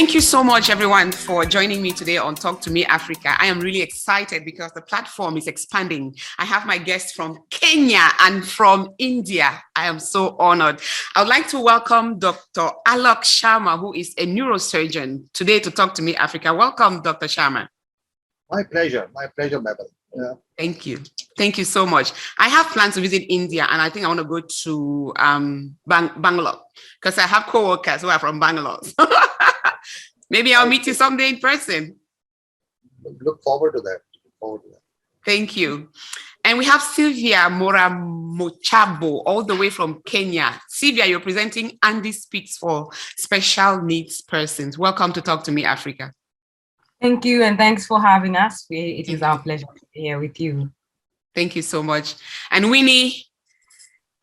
Thank you so much, everyone, for joining me today on Talk to Me Africa. I am really excited because the platform is expanding. I have my guests from Kenya and from India. I am so honored. I would like to welcome Dr. Alok Sharma, who is a neurosurgeon, today to Talk to Me Africa. Welcome, Dr. Sharma. My pleasure. My pleasure, Mabel. Yeah. Thank you. Thank you so much. I have plans to visit India and I think I want to go to um, Bang- Bangalore because I have co-workers who are from Bangalore. Maybe I'll meet you someday in person. Look forward to that. Look forward to that. Thank you. And we have Sylvia Mora Mochabo, all the way from Kenya. Sylvia, you're presenting Andy Speaks for Special Needs Persons. Welcome to Talk to Me Africa. Thank you, and thanks for having us. It is our pleasure to be here with you. Thank you so much. And Winnie,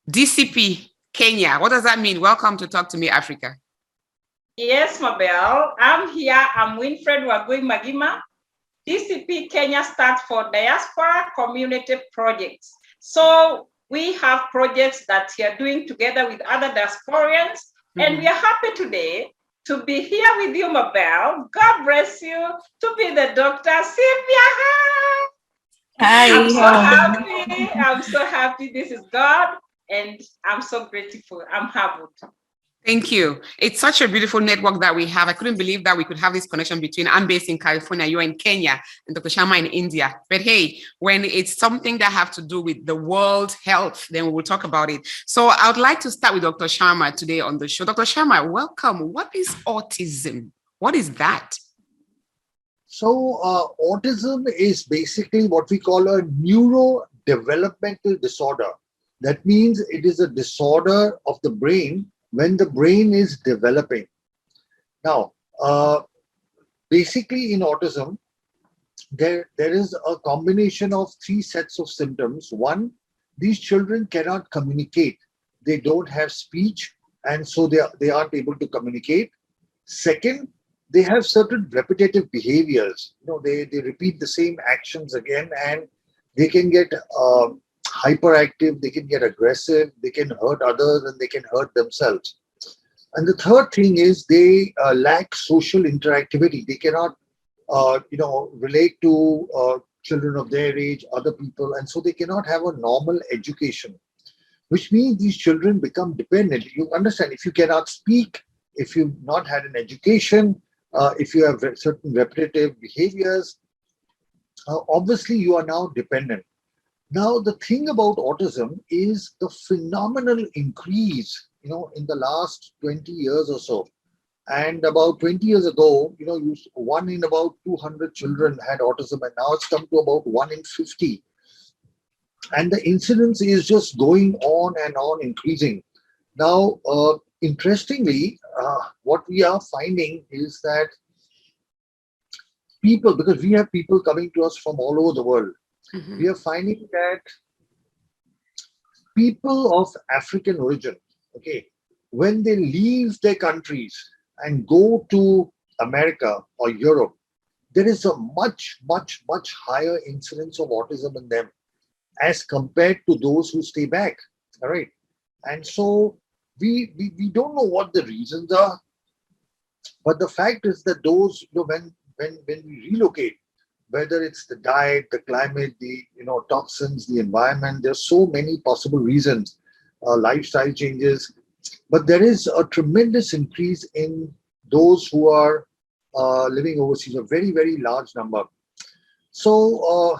DCP Kenya, what does that mean? Welcome to Talk to Me Africa. Yes, Mabel. I'm here. I'm Winfred Wagui Magima. DCP Kenya stands for Diaspora Community Projects. So we have projects that we are doing together with other diasporians. Mm-hmm. And we are happy today to be here with you, Mabel. God bless you. To be the doctor, Sylvia. Hi. I'm so happy. I'm so happy. This is God. And I'm so grateful. I'm humbled. Thank you. It's such a beautiful network that we have. I couldn't believe that we could have this connection between I'm based in California, you're in Kenya, and Dr. Sharma in India. But hey, when it's something that have to do with the world health, then we will talk about it. So I would like to start with Dr. Sharma today on the show. Dr. Sharma, welcome. What is autism? What is that? So uh, autism is basically what we call a neurodevelopmental disorder. That means it is a disorder of the brain when the brain is developing. Now, uh, basically in autism, there, there is a combination of three sets of symptoms. One, these children cannot communicate. They don't have speech, and so they, they aren't able to communicate. Second, they have certain repetitive behaviors. You know, they, they repeat the same actions again, and they can get uh, hyperactive, they can get aggressive, they can hurt others, and they can hurt themselves. And the third thing is they uh, lack social interactivity. They cannot, uh, you know, relate to uh, children of their age, other people, and so they cannot have a normal education. Which means these children become dependent. You understand? If you cannot speak, if you've not had an education, uh, if you have certain repetitive behaviors, uh, obviously you are now dependent. Now, the thing about autism is the phenomenal increase, you know, in the last 20 years or so. And about 20 years ago, you know, one in about 200 children had autism, and now it's come to about one in 50. And the incidence is just going on and on increasing. Now, uh, interestingly, uh, what we are finding is that people, because we have people coming to us from all over the world, mm-hmm. we are finding that people of African origin, okay, when they leave their countries and go to America or Europe, there is a much, much, much higher incidence of autism in them as compared to those who stay back. All right. And so we, we, we don't know what the reasons are, but the fact is that those, you know, when, when, when we relocate, whether it's the diet, the climate, the you know toxins, the environment. There's so many possible reasons, uh, lifestyle changes, but there is a tremendous increase in those who are uh, living overseas, a very very large number. So uh,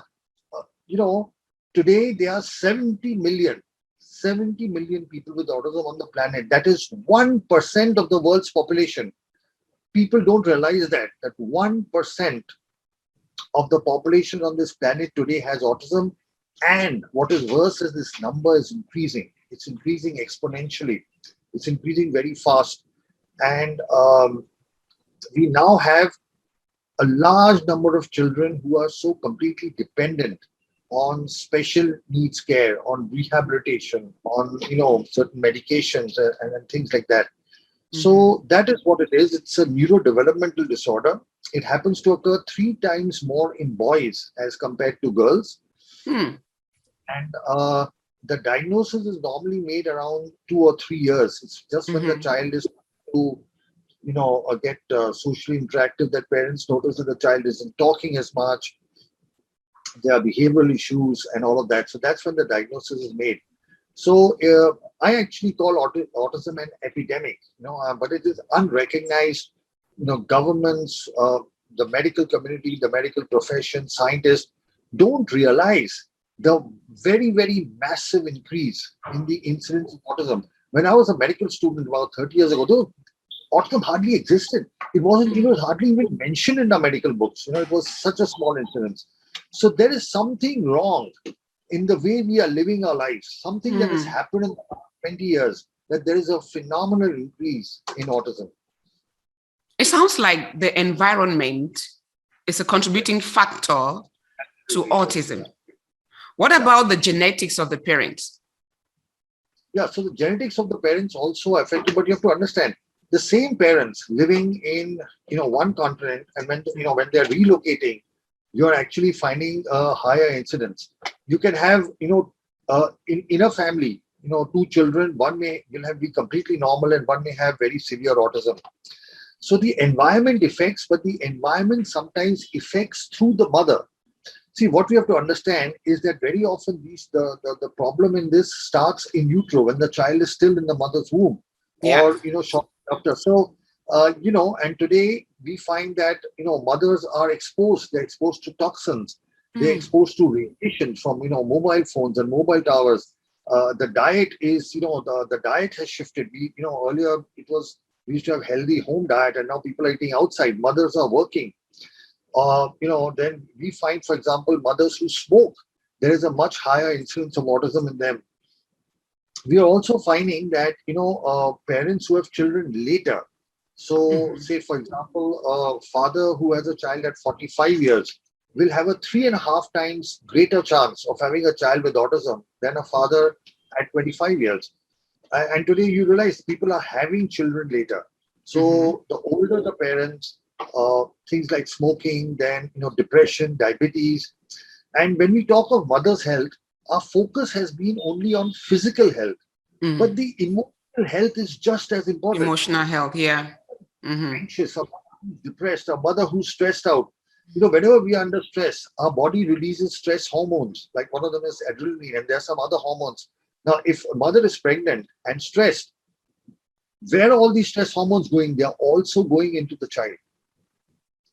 uh you know today there are 70 million. 70 million people with autism on the planet. That is 1% of the world's population. People don't realize that, that 1% of the population on this planet today has autism. And what is worse is this number is increasing. It's increasing exponentially. It's increasing very fast. And um, we now have a large number of children who are so completely dependent on special needs care, on rehabilitation, on you know certain medications and, and things like that. Mm-hmm. So that is what it is. It's a neurodevelopmental disorder. It happens to occur three times more in boys as compared to girls. Hmm. And uh, the diagnosis is normally made around two or three years. It's just when mm-hmm. the child is to you know, uh, get uh, socially interactive, that parents notice that the child isn't talking as much, there are behavioral issues and all of that. So that's when the diagnosis is made. So uh, I actually call auti- autism an epidemic, you know, uh, but it is unrecognized. You know, governments, uh, the medical community, the medical profession, scientists don't realize the very, very massive increase in the incidence of autism. When I was a medical student about 30 years ago, though, autism hardly existed. It wasn't even hardly even mentioned in the medical books. You know, it was such a small incidence. So there is something wrong in the way we are living our lives, something that has Hmm. happened in the 20 years, that there is a phenomenal increase in autism. It sounds like the environment is a contributing factor to autism. What about the genetics of the parents? Yeah, so the genetics of the parents also affected, but you have to understand the same parents living in you know one continent and when you know when they're relocating, you're actually finding a higher incidence. You can have, you know, uh, in, in a family, you know, two children, one may will have be completely normal and one may have very severe autism. So the environment affects, but the environment sometimes affects through the mother. See, what we have to understand is that very often these the, the, the problem in this starts in utero when the child is still in the mother's womb Yeah. or you know shortly after. So uh, you know, and today we find that you know mothers are exposed, they're exposed to toxins, they're Mm. exposed to radiation from you know mobile phones and mobile towers. Uh, the diet is you know the, the diet has shifted. We you know earlier it was we used to have healthy home diet and now people are eating outside. Mothers are working. Uh, you know, then we find, for example, mothers who smoke, there is a much higher incidence of autism in them. We are also finding that you know uh, parents who have children later. So, Mhm. say for example, a father who has a child at 45 years will have a three and a half times greater chance of having a child with autism than a father at 25 years. And today you realize people are having children later. So Mhm. the older the parents, uh, things like smoking, then you know depression, diabetes, and when we talk of mother's health, our focus has been only on physical health, Mm. but the emotional health is just as important. Emotional health, yeah. Mhm. Anxious, a depressed, a mother who's stressed out. You know, whenever we are under stress, our body releases stress hormones. Like one of them is adrenaline, and there are some other hormones. Now, if a mother is pregnant and stressed, where are all these stress hormones going? They are also going into the child.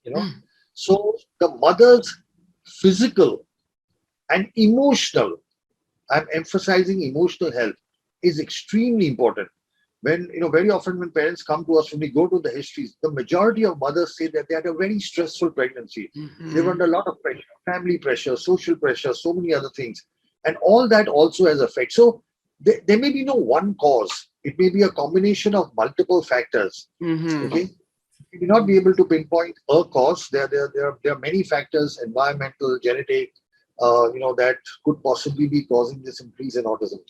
You know, Mm. so the mother's physical and emotional, I'm emphasizing emotional health, is extremely important. When, you know, very often when parents come to us, when we go to the histories, the majority of mothers say that they had a very stressful pregnancy. They were under a lot of pressure, family pressure, social pressure, so many other things. And all that also has effect. So there, there may be no one cause. It may be a combination of multiple factors. Mhm. Okay. You may not be able to pinpoint a cause. There, there, there, are, there are many factors, environmental, genetic, uh, you know, that could possibly be causing this increase in autism.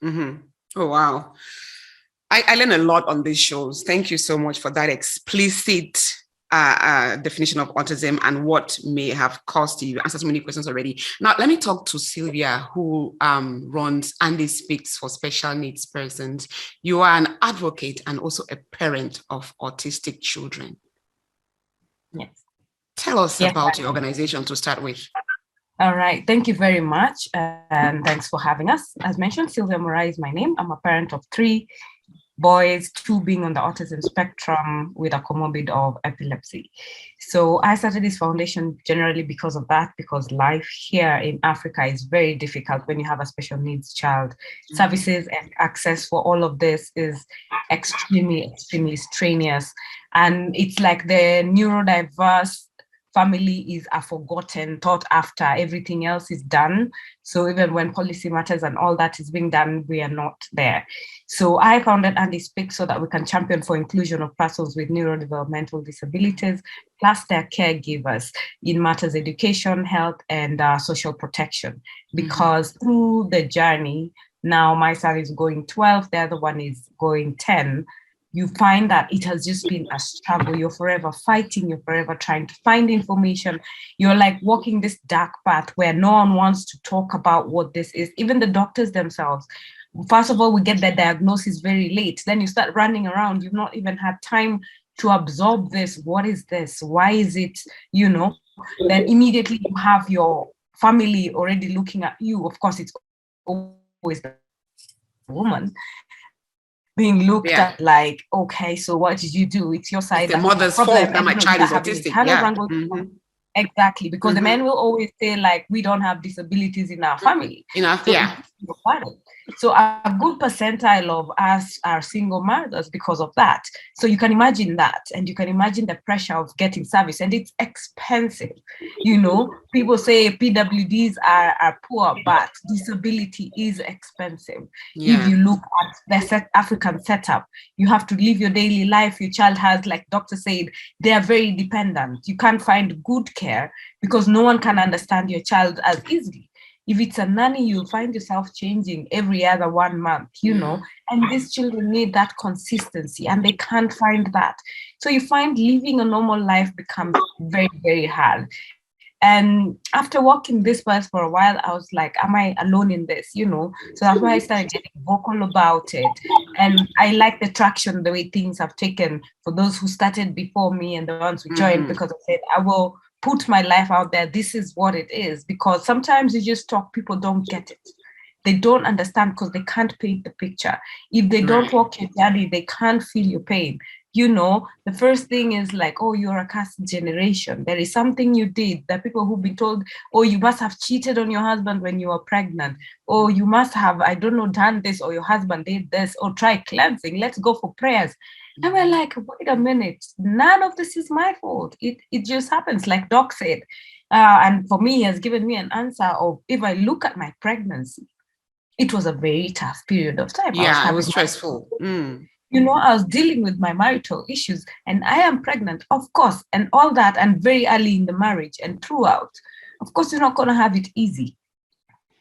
hmm Oh, wow. I, I learned a lot on these shows. Thank you so much for that explicit uh, uh, definition of autism and what may have caused you. You answered so many questions already. Now, let me talk to Sylvia, who um, runs Andy Speaks for Special Needs Persons. You are an advocate and also a parent of autistic children. Yes. Tell us Yes, about your organization to start with. All right. Thank you very much. And thanks for having us. As mentioned, Sylvia Morai is my name. I'm a parent of three boys, two being on the autism spectrum with a comorbid of epilepsy. So I started this foundation generally because of that, because life here in Africa is very difficult when you have a special needs child. Mm-hmm. Services and access for all of this is extremely, extremely strenuous. And it's like the neurodiverse family is a forgotten thought after everything else is done so even when policy matters and all that is being done we are not there so i founded andy speak so that we can champion for inclusion of persons with neurodevelopmental disabilities plus their caregivers in matters education health and uh, social protection because through the journey now my son is going 12 the other one is going 10 you find that it has just been a struggle. You're forever fighting, you're forever trying to find information. You're like walking this dark path where no one wants to talk about what this is, even the doctors themselves. First of all, we get the diagnosis very late. Then you start running around. You've not even had time to absorb this. What is this? Why is it, you know? Then immediately you have your family already looking at you. Of course, it's always the woman being looked Yeah. at like, okay, so what did you do? It's your side. It's the mother's problem. fault that my child is autistic. internal Yeah. wrangles. Mhm. Exactly, because the Mhm. men will always say like, we don't have disabilities in our family. You know, So yeah. It's your father. So a good percentile of us are single mothers because of that. So you can imagine that, and you can imagine the pressure of getting service, and it's expensive. You know, people say PWDs are, are poor, but disability is expensive. If you look at the set African setup, you have to live your daily life. Your child has, like doctor said, they are very dependent. You can't find good care because no one can understand your child as easily. If it's a nanny, you'll find yourself changing every other one month, you know, and these children need that consistency and they can't find that. So you find living a normal life becomes very, very hard. And after walking this path for a while, I was like, Am I alone in this? You know? So that's why I started getting vocal about it. And I like the traction, the way things have taken for those who started before me and the ones who joined, Mhm. because I said, I will put my life out there. This is what it is. Because sometimes you just talk, people don't get it. They don't understand because they can't paint the picture. If they don't walk your journey, they can't feel your pain. You know, the first thing is like, oh, you're a cast generation. There is something you did. that people who've been told, oh, you must have cheated on your husband when you were pregnant. Or you must have, I don't know, done this, or your husband did this, or try cleansing. Let's go for prayers. And we're like, wait a minute, none of this is my fault. It it just happens, like Doc said. Uh, and for me, he has given me an answer of if I look at my pregnancy, it was a very tough period of time. I Yeah, it was stressful. Mm. you know, I was dealing with my marital issues and I am pregnant, of course, and all that, and very early in the marriage and throughout. Of course, you're not going to have it easy,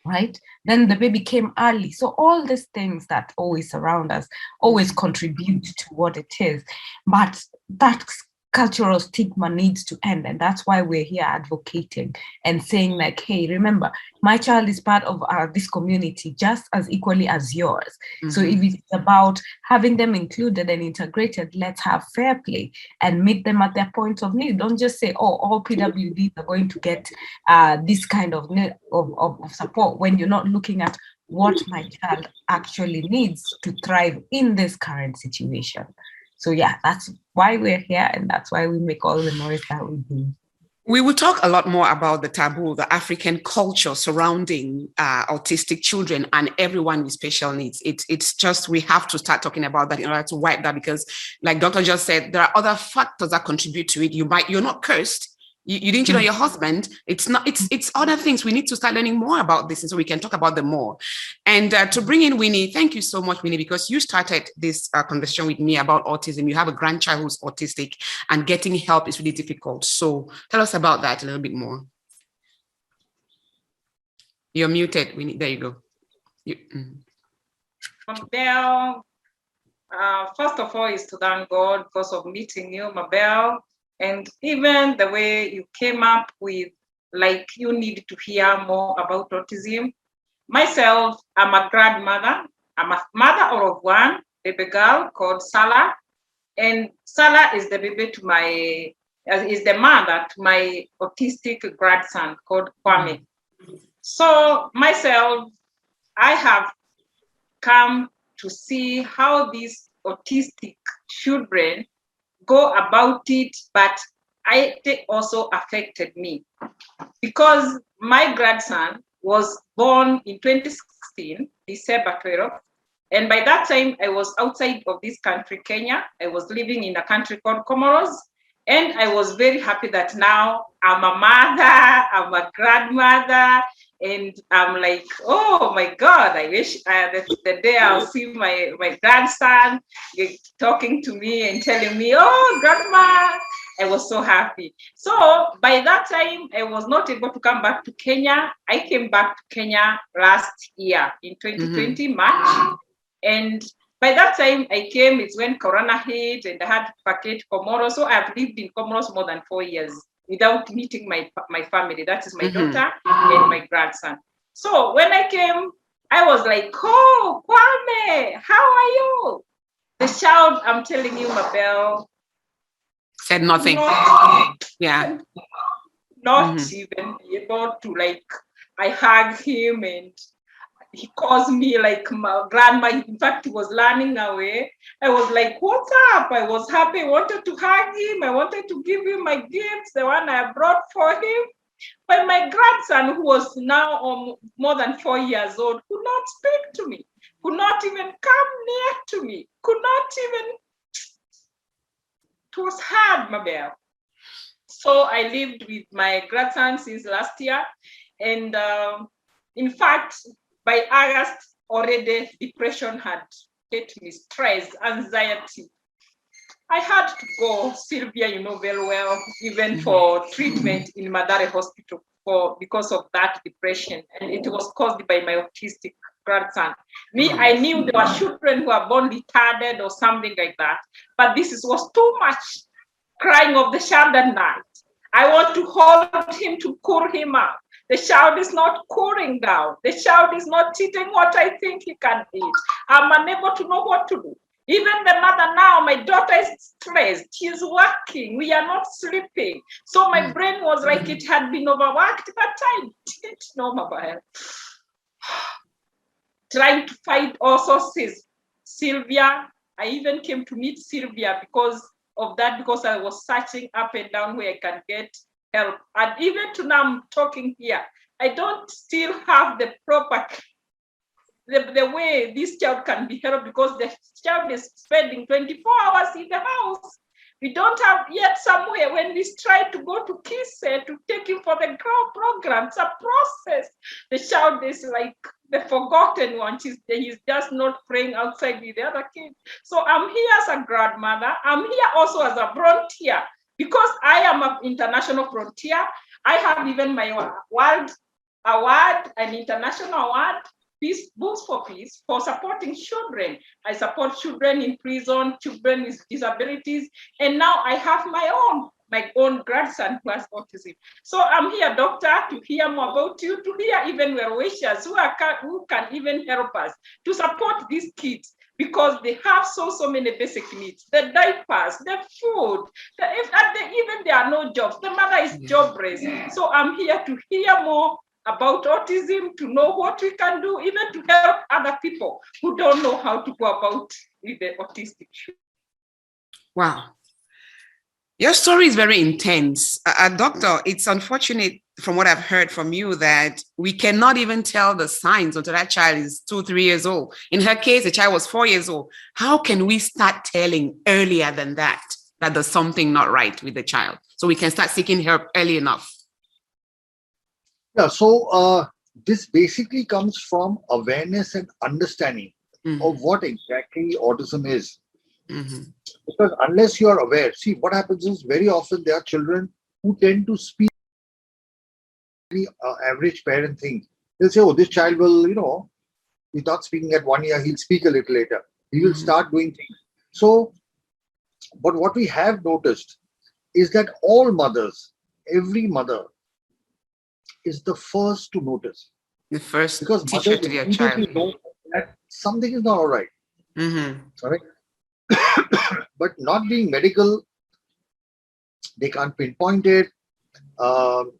right? Then the baby came early. So, all these things that always surround us always contribute to what it is. But that cultural stigma needs to end. And that's why we're here advocating and saying, like, hey, remember, my child is part of uh, this community just as equally as yours. So Mhm. if it's about having them included and integrated, let's have fair play and meet them at their point of need. Don't just say, oh, all PWDs are going to get uh, this kind of, of, of support when you're not looking at what my child actually needs to thrive in this current situation. So yeah, that's why we're here and that's why we make all the noise that we do. We will talk a lot more about the taboo, the African culture surrounding uh, autistic children and everyone with special needs. It's it's just we have to start talking about that in order to wipe that because, like Doctor just said, there are other factors that contribute to it. You might you're not cursed. You, you didn't cheat on your husband. It's not. It's it's other things. We need to start learning more about this, and so we can talk about them more. And uh, to bring in Winnie, thank you so much, Winnie, because you started this uh, conversation with me about autism. You have a grandchild who's autistic, and getting help is really difficult. So tell us about that a little bit more. You're muted, Winnie. There you go. You, mm. Mabel, uh, first of all, is to thank God because of meeting you, Mabel, and even the way you came up with like you need to hear more about autism. Myself, I'm a grandmother. I'm a mother of one baby girl called Salah, and Salah is the baby to my uh, is the mother to my autistic grandson called Kwame. So myself, I have come to see how these autistic children go about it, but it also affected me because my grandson was born in 2016, December 12. And by that time, I was outside of this country, Kenya. I was living in a country called Comoros. And I was very happy that now I'm a mother, I'm a grandmother, and I'm like, oh my God, I wish uh, that the day I'll see my, my grandson talking to me and telling me, oh, grandma, I was so happy. So by that time, I was not able to come back to Kenya. I came back to Kenya last year in 2020, March. And by that time I came, it's when Corona hit and I had to vacate Comoros. So I've lived in Comoros more than four years without meeting my, my family. That is my Mhm. daughter and my grandson. So when I came, I was like, oh, Kwame, how are you? The child, I'm telling you, Mabel, Said nothing. Not, Yeah. not Mhm. even able to like, I hug him and he calls me like my grandma. In fact, he was running away. I was like, what's up? I was happy. I wanted to hug him. I wanted to give him my gifts, the one I brought for him. But my grandson, who was now um, more than four years old, could not speak to me, could not even come near to me, could not even. It was hard, Mabel. So I lived with my grandson since last year. And um, in fact, by August, already depression had hit me, stress, anxiety. I had to go, Sylvia, you know very well, even mm-hmm. for treatment in Mathare Hospital for because of that depression. And it was caused by my autistic grandson. Me, I knew there were children who are born retarded or something like that, but this is, was too much crying of the child at night. I want to hold him to cool him up. The child is not cooling down. The child is not eating what I think he can eat. I'm unable to know what to do. Even the mother now, my daughter is stressed. She's working. We are not sleeping. So my mm. brain was like it had been overworked, but I didn't know about it. Trying to find all sources. Sylvia, I even came to meet Sylvia because of that, because I was searching up and down where I can get help. And even to now, I'm talking here. I don't still have the proper the, the way this child can be helped because the child is spending 24 hours in the house. We don't have yet somewhere when we try to go to KISE to take him for the grow program. It's a process. The child is like the forgotten one. He's, he's just not playing outside with the other kids. So I'm here as a grandmother. I'm here also as a volunteer because I am an international frontier. I have even my world award, an international award Peace Books for Peace for supporting children. I support children in prison, children with disabilities, and now I have my own, my own grandson who has autism. So I'm here, doctor, to hear more about you, to hear even well wishers who are who can even help us to support these kids because they have so so many basic needs the diapers the food the, if the, even there are no jobs the mother is mm. jobless so i'm here to hear more about autism, to know what we can do, even to help other people who don't know how to go about with the autistic. Wow. Your story is very intense. Uh, doctor, it's unfortunate from what I've heard from you that we cannot even tell the signs until that child is two, three years old. In her case, the child was four years old. How can we start telling earlier than that that there's something not right with the child? So we can start seeking help early enough. Yeah, so uh, this basically comes from awareness and understanding Mhm, of what exactly autism is. Mhm, Because unless you are aware, see what happens is very often there are children who tend to speak. The uh, average parent think they'll say, "Oh, this child will, you know, he's not speaking at one year. He'll speak a little later. He will Mhm. start doing things." So, but what we have noticed is that all mothers, every mother, is the first to notice The first because teacher to their child. know that something is not all right. Mhm, but not being medical, they can't pinpoint it. Um,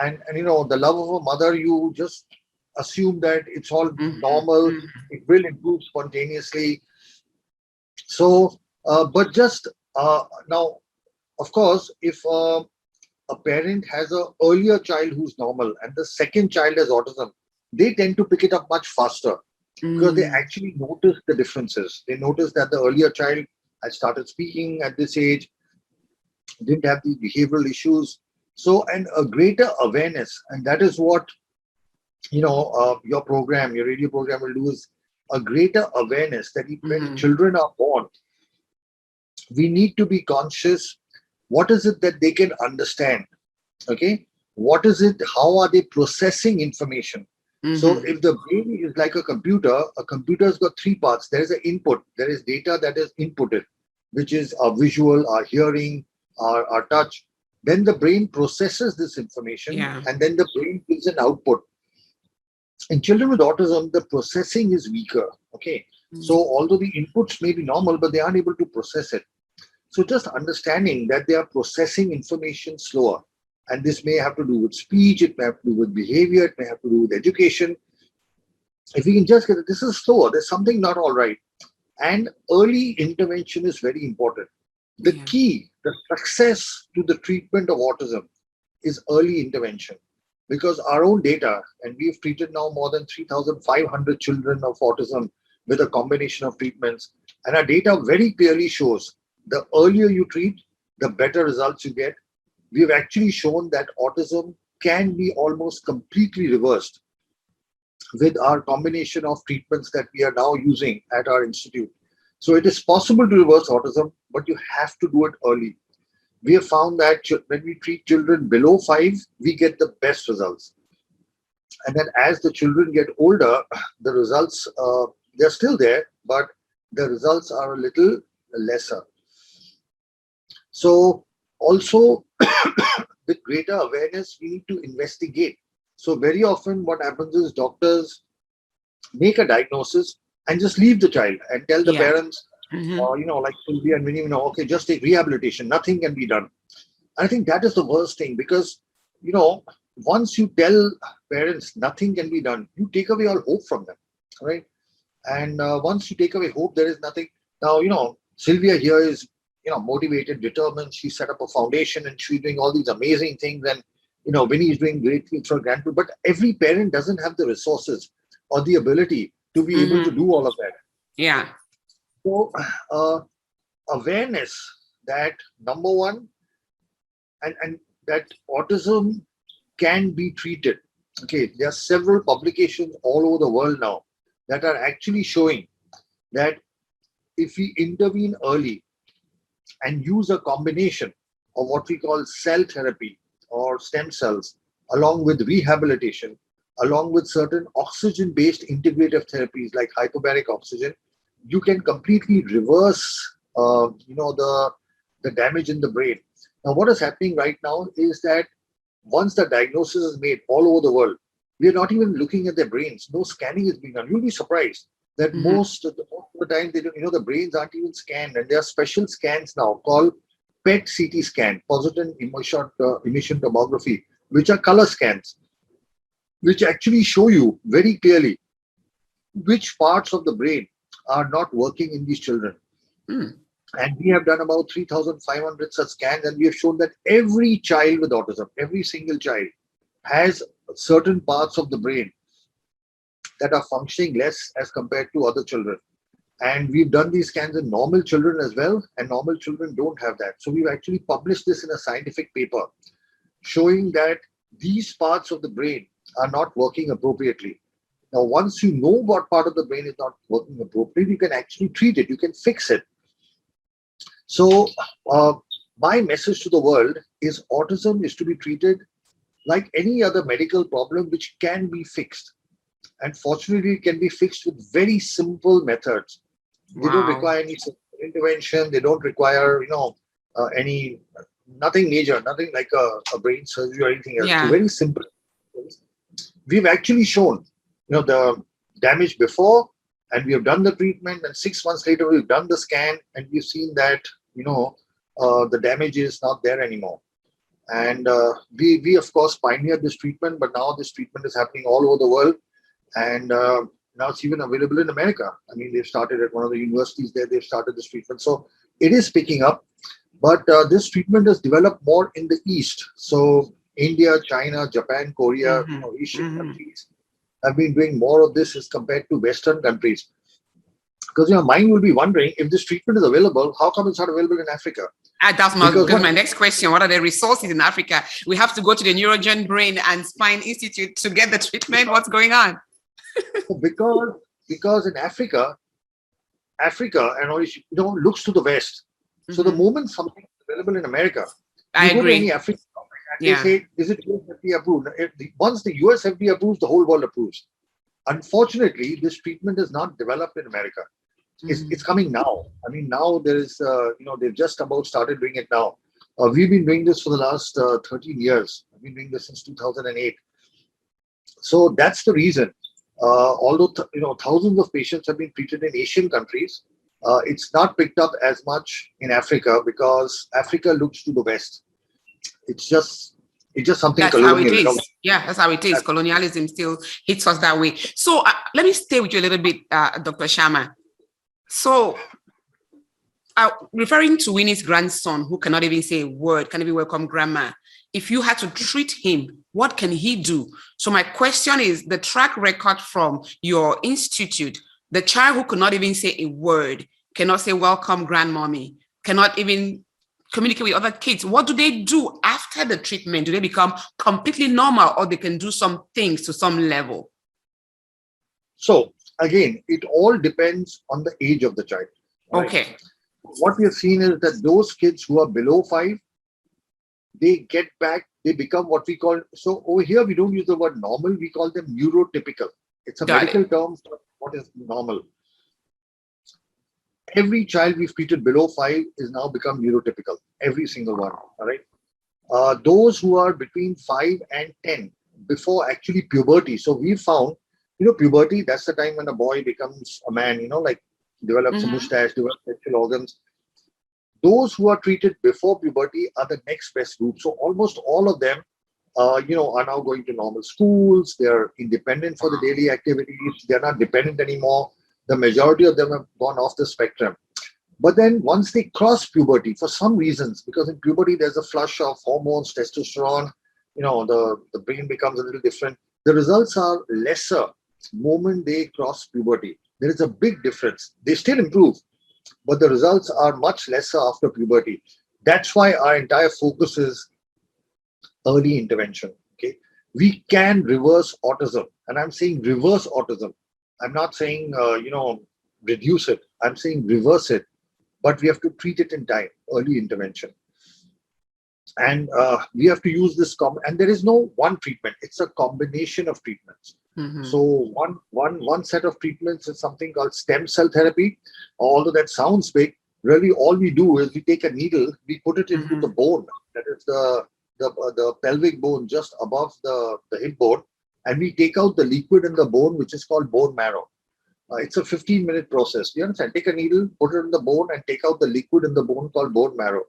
and, and you know, the love of a mother, you just assume that it's all mhm, normal, mhm. it will improve spontaneously. So, uh, but just uh, now, of course, if uh, a parent has a earlier child who's normal and the second child has autism, they tend to pick it up much faster because they Mm, actually notice the differences. They notice that the earlier child had started speaking at this age, didn't have the behavioral issues. So, and a greater awareness, and that is what you know uh, your program, your radio program will do is a greater awareness that when Mhm. children are born, we need to be conscious. What is it that they can understand? Okay, what is it? How are they processing information? So mhm, if the brain is like a computer, a computer's got three parts. There is an input. There is data that is inputted, which is our visual, our hearing, our, our touch. Then the brain processes this information Yeah. and then the brain gives an output. In children with autism, the processing is weaker. Okay. Mm. So although the inputs may be normal, but they aren't able to process it. So just understanding that they are processing information slower. And this may have to do with speech, it may have to do with behavior, it may have to do with education. If we can just get it, this is slower, there's something not all right. And early intervention is very important. The Yeah. key, the success to the treatment of autism is early intervention. Because our own data, and we've treated now more than 3,500 children of autism with a combination of treatments, and our data very clearly shows the earlier you treat, the better results you get. We've actually shown that autism can be almost completely reversed with our combination of treatments that we are now using at our institute. So it is possible to reverse autism, but you have to do it early. We have found that when we treat children below five, we get the best results. And then as the children get older, the results, uh, they're still there, but the results are a little lesser. So also with greater awareness, we need to investigate. So very often what happens is doctors make a diagnosis and just leave the child and tell the Yeah. parents, Mhm. or you know, like Sylvia and Vinny, you know, okay, just take rehabilitation, nothing can be done. I think that is the worst thing because you know, once you tell parents nothing can be done, you take away all hope from them, right? And uh, once you take away hope, there is nothing. Now, you know, Sylvia here is, you know, motivated, determined. She set up a foundation and she's doing all these amazing things. And, you know, Winnie is doing great things for grandchildren. But every parent doesn't have the resources or the ability to be able to do all of that. Yeah. So, uh, awareness that number one, and, and that autism can be treated. Okay, there are several publications all over the world now that are actually showing that if we intervene early and use a combination of what we call cell therapy or stem cells, along with rehabilitation, along with certain oxygen based integrative therapies like hyperbaric oxygen, you can completely reverse uh, you know the the damage in the brain. Now what is happening right now is that once the diagnosis is made all over the world we are not even looking at their brains. No scanning is being done. You'll be surprised that Mhm. most of the, the time they don't you know the brains aren't even scanned and there are special scans now called PET CT scan positron emission, uh, emission tomography which are color scans which actually show you very clearly which parts of the brain are not working in these children. Hmm. And we have done about 3,500 such scans, and we have shown that every child with autism, every single child, has certain parts of the brain that are functioning less as compared to other children. And we've done these scans in normal children as well, and normal children don't have that. So we've actually published this in a scientific paper showing that these parts of the brain are not working appropriately. Now, once you know what part of the brain is not working appropriately, you can actually treat it, you can fix it. So, uh, my message to the world is autism is to be treated like any other medical problem which can be fixed. And fortunately, it can be fixed with very simple methods. They don't require any intervention, they don't require, you know, uh, any nothing major, nothing like a, a brain surgery or anything else. Yeah. So very simple. We've actually shown, you know, the damage before, and we have done the treatment, and six months later we've done the scan, and we've seen that, you know, uh, the damage is not there anymore. And uh, we, we of course pioneered this treatment, but now this treatment is happening all over the world, and uh, now it's even available in America. I mean, they've started at one of the universities there. They've started this treatment, so it is picking up. But uh, this treatment has developed more in the East. So India, China, Japan, Korea, you Mhm, know, Asian mhm. countries have been doing more of this as compared to Western countries. Because your mind will be wondering if this treatment is available, how come it's not available in Africa? Ah, that's my, what- my next question. What are the resources in Africa? We have to go to the Neurogen Brain and Spine Institute to get the treatment. What's going on? because because in Africa, Africa and all you know looks to the west. So the Mhm. moment something is available in America, I you go to agree. any African Yeah. they say, is it US FDA approved? Once the US FDA approves, the whole world approves. Unfortunately, this treatment is not developed in America. It's, Mhm. it's coming now. I mean, now there is, uh, you know, they've just about started doing it now. Uh, we've been doing this for the last uh, 13 years. I've been doing this since 2008. So that's the reason. Uh, although th- you know thousands of patients have been treated in Asian countries, Uh, it's not picked up as much in Africa because Africa looks to the West. It's just it's just something That's how it colonial. you know. is. Yeah, that's how it is. Colonialism still hits us that way. So uh, let me stay with you a little bit, uh, Dr. Sharma. So, uh, referring to Winnie's grandson, who cannot even say a word, can't even welcome grandma. If you had to treat him, what can he do? So my question is: the track record from your institute, the child who could not even say a word, cannot say welcome grandmommy, cannot even communicate with other kids what do they do after the treatment do they become completely normal or they can do some things to some level So again, it all depends on the age of the child. right? okay What we have seen is that those kids who are below five, they get back, they become what we call. So over here, we don't use the word normal; we call them neurotypical. It's a Got medical term for what is normal. Every child we've treated below five is now become neurotypical. Every single one. All right. Uh, those who are between five and ten, before actually puberty. So we found, you know, puberty. That's the time when a boy becomes a man. You know, like develops a Mhm. mustache, develops sexual organs. Those who are treated before puberty are the next best group. So almost all of them, uh, you know, are now going to normal schools. They're independent for the daily activities. They're not dependent anymore. The majority of them have gone off the spectrum. But then once they cross puberty, for some reasons, because in puberty there's a flush of hormones, testosterone, you know, the, the brain becomes a little different. The results are lesser moment they cross puberty. There is a big difference. They still improve, but the results are much lesser after puberty. That's why our entire focus is early intervention. Okay, we can reverse autism, and I'm saying reverse autism. I'm not saying uh, you know reduce it. I'm saying reverse it, but we have to treat it in time. Early intervention, and uh, we have to use this. Com- and there is no one treatment. It's a combination of treatments. Mhm. So one one one set of treatments is something called stem cell therapy. Although that sounds big, really all we do is we take a needle, we put it into Mhm. the bone, that is the the, the pelvic bone just above the, the hip bone, and we take out the liquid in the bone, which is called bone marrow. Uh, it's a 15 minute process. You understand? Take a needle, put it in the bone, and take out the liquid in the bone called bone marrow.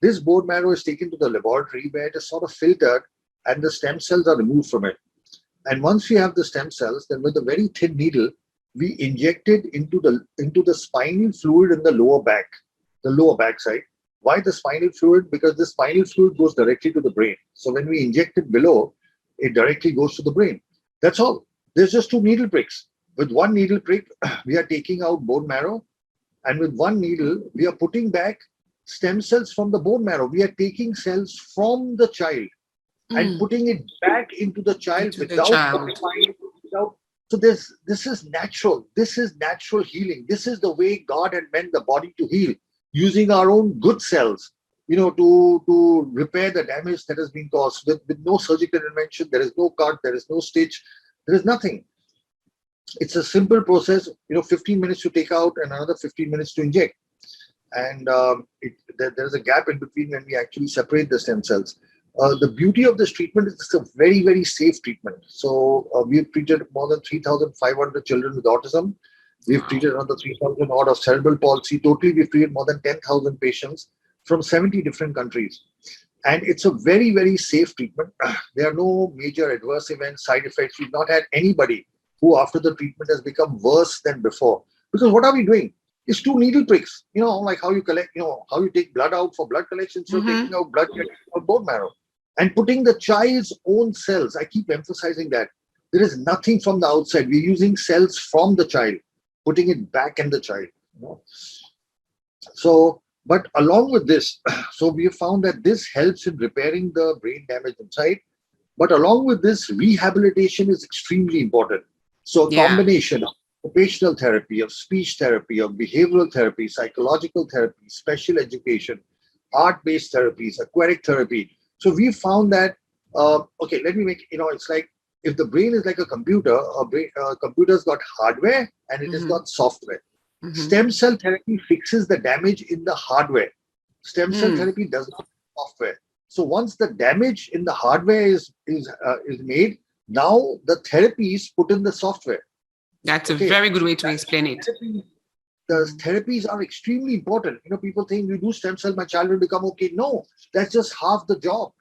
This bone marrow is taken to the laboratory where it is sort of filtered and the stem cells are removed from it. And once we have the stem cells, then with a very thin needle, we inject it into the into the spinal fluid in the lower back, the lower back side. Why the spinal fluid? Because the spinal fluid goes directly to the brain. So when we inject it below, it directly goes to the brain. That's all. There's just two needle pricks. With one needle prick, we are taking out bone marrow, and with one needle, we are putting back stem cells from the bone marrow. We are taking cells from the child and Mm. putting it back into the child Into the without child. modifying, without so this this is natural. This is natural healing. This is the way god had meant the body to heal using our own good cells you know to to repair the damage that has been caused with, with no surgical intervention. There is no cut. There is no stitch. There is nothing. It's a simple process you know 15 minutes to take out and another 15 minutes to inject. And um, it, there, there's a gap in between when we actually separate the stem cells uh, the beauty of this treatment is it's a very, very safe treatment. So uh, we've treated more than 3,500 children with autism. We've treated another 3,000 odd of cerebral palsy. Totally, we've treated more than 10,000 patients from 70 different countries. And it's a very, very safe treatment. There are no major adverse events, side effects. We've not had anybody who, after the treatment, has become worse than before. Because what are we doing? It's two needle pricks. You know, like how you collect, you know, how you take blood out for blood collection. So Mhm. taking out blood for bone marrow and putting the child's own cells. I keep emphasizing that there is nothing from the outside. We're using cells from the child, putting it back in the child. you know. So, but along with this, so we have found that this helps in repairing the brain damage inside. But along with this, rehabilitation is extremely important. So, a Yeah. combination of occupational therapy, of speech therapy, of behavioral therapy, psychological therapy, special education, art-based therapies, aquatic therapy. So we found that uh, okay, let me make you know it's like if the brain is like a computer, a brain, uh, computer's got hardware and it has Mhm. got software. Mhm. Stem cell therapy fixes the damage in the hardware. Stem cell Hmm. therapy does not software. So once the damage in the hardware is is uh, is made, now the therapy is put in the software. That's a very good way to explain it. Therapy, the therapies are extremely important. You know, people think you do stem cell, my child will become okay. No, that's just half the job.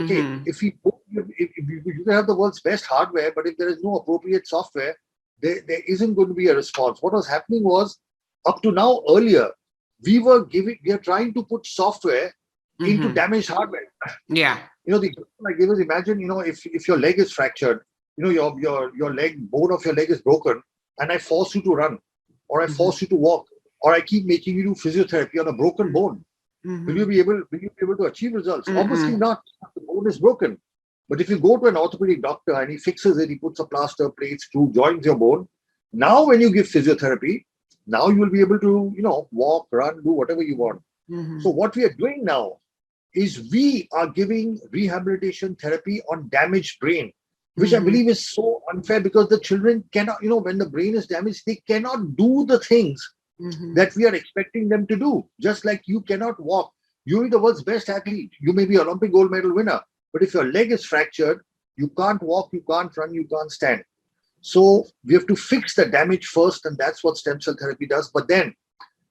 Okay, Mhm. if we if, if you, you can have the world's best hardware, but if there is no appropriate software, there, there isn't going to be a response. What was happening was up to now earlier, we were giving we are trying to put software into Mhm. damaged hardware. Yeah. You know, the I give is imagine, you know, if if your leg is fractured, you know, your your your leg, bone of your leg is broken, and I force you to run, or I Mhm. force you to walk, or I keep making you do physiotherapy on a broken bone. Mhm. Will you be able will you be able to achieve results? Mhm. Obviously not. The bone is broken. But if you go to an orthopedic doctor and he fixes it, he puts a plaster, plate, screw, joins your bone. Now, when you give physiotherapy, now you will be able to, you know, walk, run, do whatever you want. Mhm. So what we are doing now is we are giving rehabilitation therapy on damaged brain, which I Mhm. believe is so unfair because the children cannot, you know, when the brain is damaged, they cannot do the things Mhm. that we are expecting them to do. Just like you cannot walk. You're the world's best athlete. You may be Olympic gold medal winner, but if your leg is fractured, you can't walk, you can't run, you can't stand. So we have to fix the damage first, and that's what stem cell therapy does. But then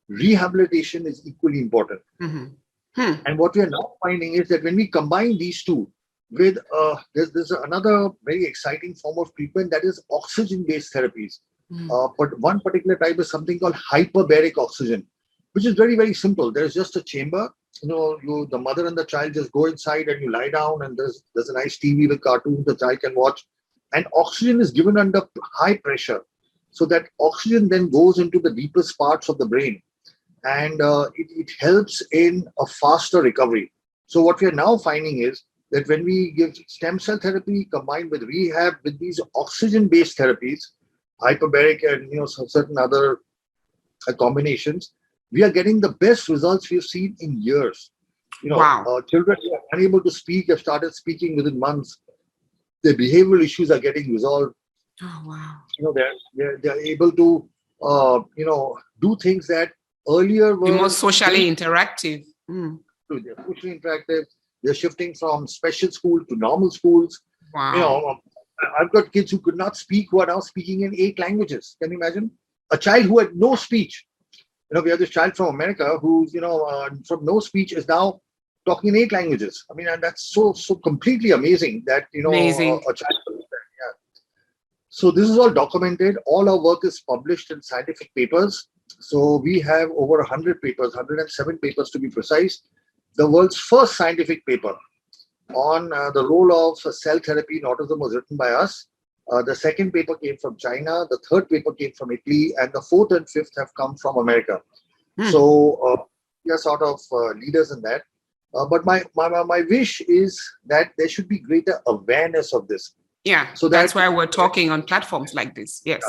rehabilitation is equally important. Mhm. Hmm. And what we are now finding is that when we combine these two with uh, there's, there's another very exciting form of treatment that is oxygen-based therapies. Mhm. Uh, but one particular type is something called hyperbaric oxygen, which is very very simple. There's just a chamber. You know, you the mother and the child just go inside and you lie down, and there's there's a nice TV with cartoons the child can watch, and oxygen is given under high pressure, so that oxygen then goes into the deepest parts of the brain, and uh, it, it helps in a faster recovery. So what we are now finding is that when we give stem cell therapy combined with rehab with these oxygen-based therapies, hyperbaric and you know certain other uh, combinations, we are getting the best results we've seen in years. You know, Wow. uh, children who are unable to speak have started speaking within months. Their behavioral issues are getting resolved. Oh wow. You know, they're they're, they're able to uh, you know do things that earlier were more socially interactive. Mm. they're socially interactive. They're shifting from special school to normal schools. Wow. You know, I've got kids who could not speak who are now speaking in eight languages. Can you imagine? A child who had no speech. You know, we have this child from America who's, you know, uh, from no speech is now talking in eight languages. I mean, and that's so, so completely amazing that, you know, Amazing. A, a child. can do that, Yeah. So this is all documented. All our work is published in scientific papers. So we have over 100 papers, 107 papers to be precise. The world's first scientific paper on uh, the role of cell therapy in autism was written by us. Uh, the second paper came from China. The third paper came from Italy, and the fourth and fifth have come from America. Hmm. So uh, we are sort of uh, leaders in that. Uh, but my, my my- wish is that there should be greater awareness of this. Yeah. So that's why we're talking on platforms like this. Yes.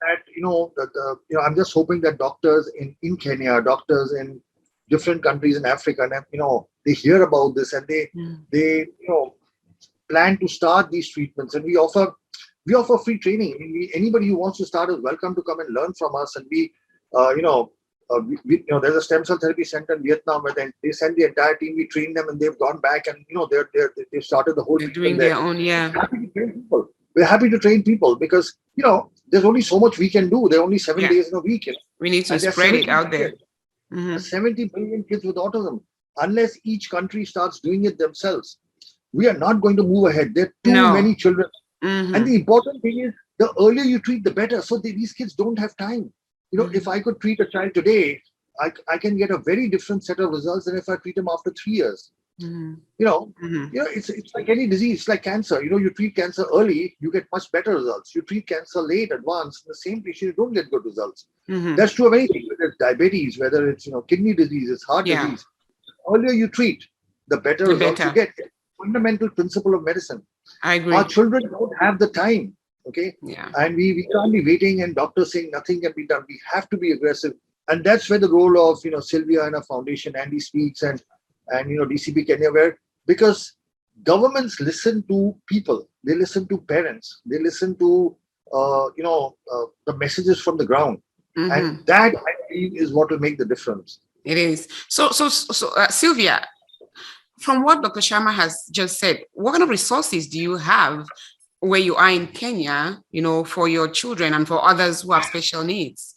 That you know, that the, you know, I'm just hoping that doctors in in Kenya, doctors in different countries in Africa, and you know, they hear about this and they Mm. they you know plan to start these treatments and we offer we offer free training I mean, we, anybody who wants to start is welcome to come and learn from us and we uh, you know uh, we, we, you know there's a stem cell therapy center in vietnam where they, they send the entire team we train them and they've gone back and you know they're, they're they've started the whole They're doing their own. Yeah. We're happy to train people we're happy to train people because you know there's only so much we can do there are only seven Yeah. days in a week you know? We need to And spread it out there. Mhm. 70 million kids with autism. Unless each country starts doing it themselves, we are not going to move ahead. There are too No. many children. Mhm. And the important thing is the earlier you treat, the better. So they, these kids don't have time. You know, Mhm. if I could treat a child today, I, I can get a very different set of results than if I treat them after three years. Mhm. You know, Mhm. you know, it's it's like any disease, like cancer. You know, you treat cancer early, you get much better results. You treat cancer late, advanced, the same patient, you don't get good results. Mhm. That's true of anything, whether it's diabetes, whether it's you know kidney disease, it's heart Yeah. disease. Earlier you treat, the better The results better. you get. Fundamental principle of medicine. I agree. Our children don't have the time, okay, Yeah. and we, we can't be waiting and doctors saying nothing can be done. We have to be aggressive, and that's where the role of you know Sylvia and her foundation, Andy Speaks, and and you know DCP Kenya, where because governments listen to people, they listen to parents, they listen to uh, you know uh, the messages from the ground. Mhm. And that I believe is what will make the difference. It is. So, so, so, uh, Sylvia, from what Dr. Sharma has just said, what kind of resources do you have where you are in Kenya, you know, for your children and for others who have special needs?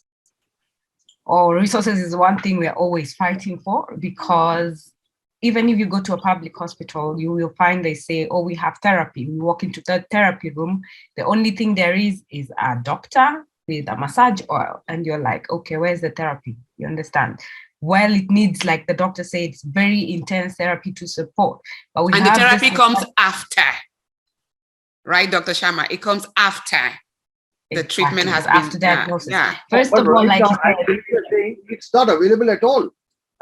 or resources is one thing we're always fighting for because even if you go to a public hospital, you will find they say, oh, we have therapy. We walk into the therapy room. The only thing there is is a doctor with a massage oil. And you're like, okay, where's the therapy? You understand? Well, it needs, like the doctor said, it's very intense therapy to support. But we and the therapy comes after, right, Dr. Sharma? It comes after the exactly. treatment has after been diagnosis. Yeah, yeah. First but of all, like it's not available at all.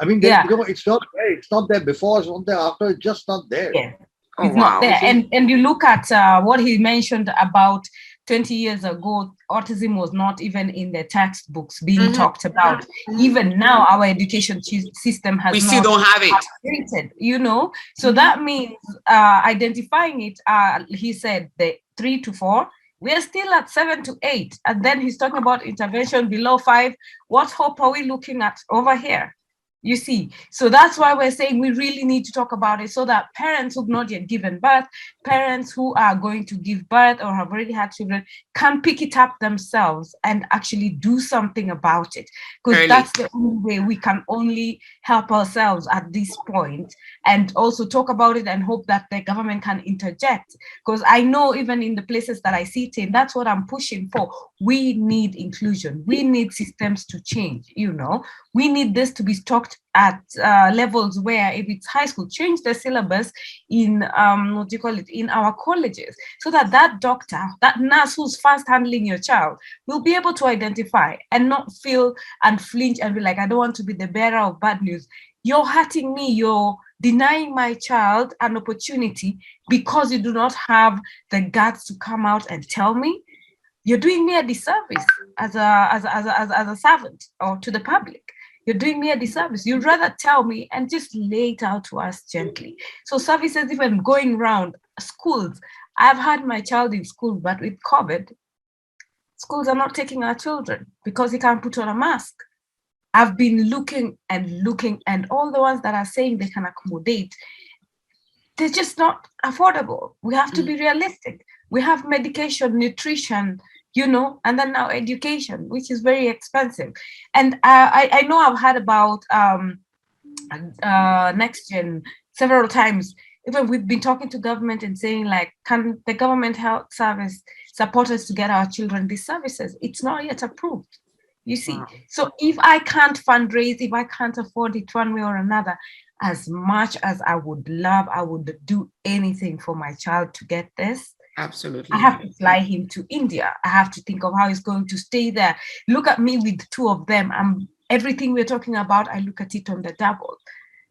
I mean, yeah. you know, it's not there. It's not there before. It's not there after. It's just not there. Yeah. Oh, it's wow. not there. And and you look at uh, what he mentioned about 20 years ago, autism was not even in the textbooks being mm-hmm. talked about. Mm-hmm. Even now, our education system has we still don't have it. Updated, you know, so mm-hmm. that means uh, identifying it. Uh, he said the three to four. We are still at seven to eight, and then he's talking about intervention below five. What hope are we looking at over here? You see, so that's why we're saying we really need to talk about it so that parents who've not yet given birth, parents who are going to give birth or have already had children can pick it up themselves and actually do something about it. Because that's the only way we can only help ourselves at this point and also talk about it and hope that the government can interject. Because I know even in the places that I sit in, that's what I'm pushing for. We need inclusion, we need systems to change, you know, we need this to be talked at uh, levels where if it's high school change the syllabus in um what do you call it in our colleges so that that doctor that nurse who's first handling your child will be able to identify and not feel and flinch and be like i don't want to be the bearer of bad news. You're hurting me. You're denying my child an opportunity because you do not have the guts to come out and tell me. You're doing me a disservice as a as a, as a, as a, as a servant or to the public you're doing me a disservice. You'd rather tell me and just lay it out to us gently. So services even going around schools. I've had my child in school, but with COVID, schools are not taking our children because he can't put on a mask. I've been looking and looking, and all the ones that are saying they can accommodate, they're just not affordable. We have to be mm. realistic. We have medication, nutrition, you know, and then now education, which is very expensive. And uh, I, I know I've heard about um, uh, next gen several times. Even we've been talking to government and saying like, can the government health service support us to get our children these services? It's not yet approved. You see, wow. so if I can't fundraise, if I can't afford it one way or another, as much as I would love, I would do anything for my child to get this. Absolutely. I have to fly him to India. I have to think of how he's going to stay there. Look at me with two of them. I'm everything we're talking about, I look at it on the double.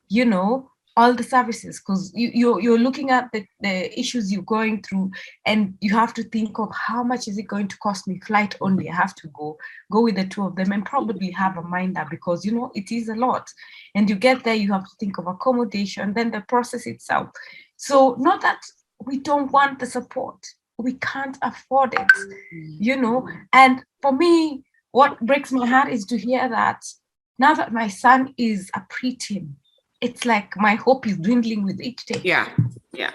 You know, all the services, because you, you're you're looking at the, the issues you're going through, and you have to think of how much is it going to cost me flight only. I have to go, go with the two of them and probably have a minder because you know it is a lot. And you get there, you have to think of accommodation, then the process itself. So not that we don't want the support. We can't afford it, you know. And for me, what breaks my heart is to hear that now that my son is a preteen, it's like my hope is dwindling with each day. Yeah, yeah.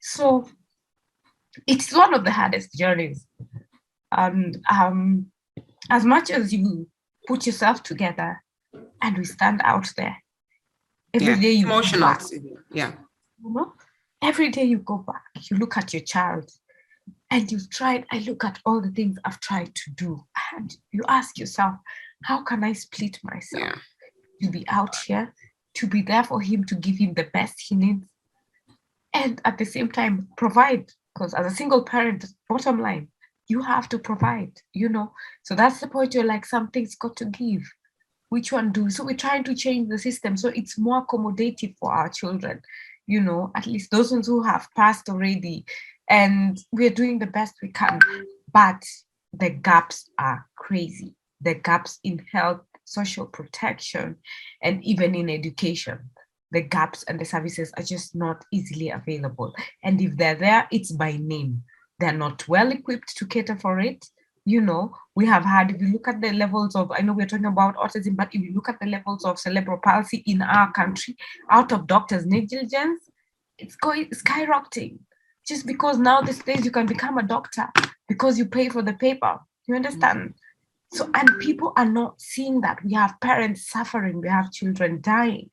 So it's one of the hardest journeys. And um, as much as you put yourself together and we stand out there, every yeah. day you emotional. Yeah. You know? Every day you go back, you look at your child and you've tried, I look at all the things I've tried to do. And you ask yourself, how can I split myself yeah. to be out here, to be there for him, to give him the best he needs, and at the same time provide? Because as a single parent, bottom line, you have to provide, you know. So that's the point you're like, something's got to give. Which one do? So we're trying to change the system so it's more accommodative for our children you know, at least those ones who have passed already. And we're doing the best we can. But the gaps are crazy. The gaps in health, social protection, and even in education. The gaps and the services are just not easily available. And if they're there, it's by name. They're not well equipped to cater for it you know, we have had, if you look at the levels of, I know we're talking about autism, but if you look at the levels of cerebral palsy in our country, out of doctors' negligence, it's going skyrocketing. Just because now these days you can become a doctor because you pay for the paper. You understand? So, and people are not seeing that. We have parents suffering, we have children dying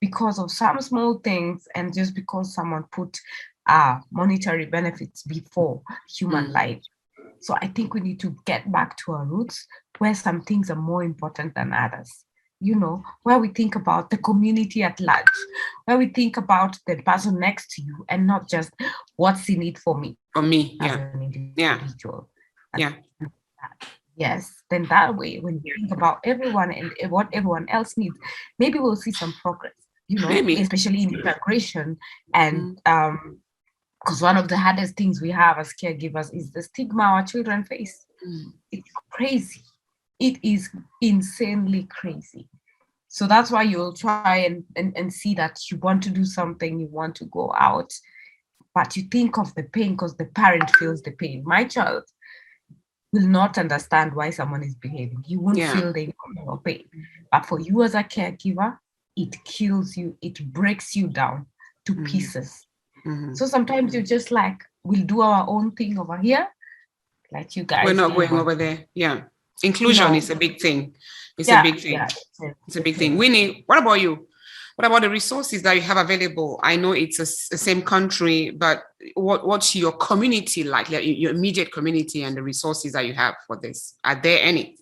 because of some small things and just because someone put uh, monetary benefits before human Mm. life. So I think we need to get back to our roots where some things are more important than others. You know, where we think about the community at large, where we think about the person next to you and not just what's in it for me For me, as yeah. an Yeah. individual. Yeah. Yes, then that way, when you think about everyone and what everyone else needs, maybe we'll see some progress. You know, Maybe. especially in integration, and um, because one of the hardest things we have as caregivers is the stigma our children face. Mm. It's crazy. It is insanely crazy. So that's why you'll try and, and, and see that you want to do something, you want to go out, but you think of the pain because the parent feels the pain. My child will not understand why someone is behaving. He won't Yeah. feel the emotional pain. But for you as a caregiver, it kills you, it breaks you down to Mhm. pieces. Mhm. So sometimes you're just like, we'll do our own thing over here. Like you guys. We're not going over- over there. Yeah. Inclusion No. is a big thing. It's Yeah, a big thing. yeah, It's a big thing. Winnie, what about you? What about the resources that you have available? I know it's a s- the same country, but what, what's your community like, like your immediate community and the resources that you have for this? Are there any?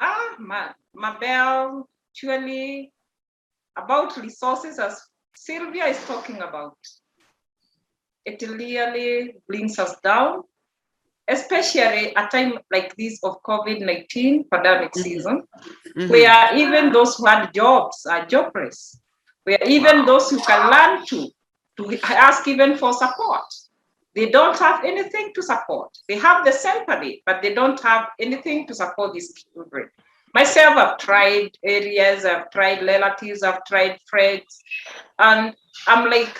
Ah, my, my Mabel, actually, about resources, as Sylvia is talking about, it really brings us down, especially a time like this of COVID-19 pandemic Mhm. season, Mhm. where even those who had jobs are jobless, where even those who can learn to, to ask even for support. They don't have anything to support. They have the sympathy, but they don't have anything to support these children. Myself, I've tried areas, I've tried relatives, I've tried friends, and I'm like,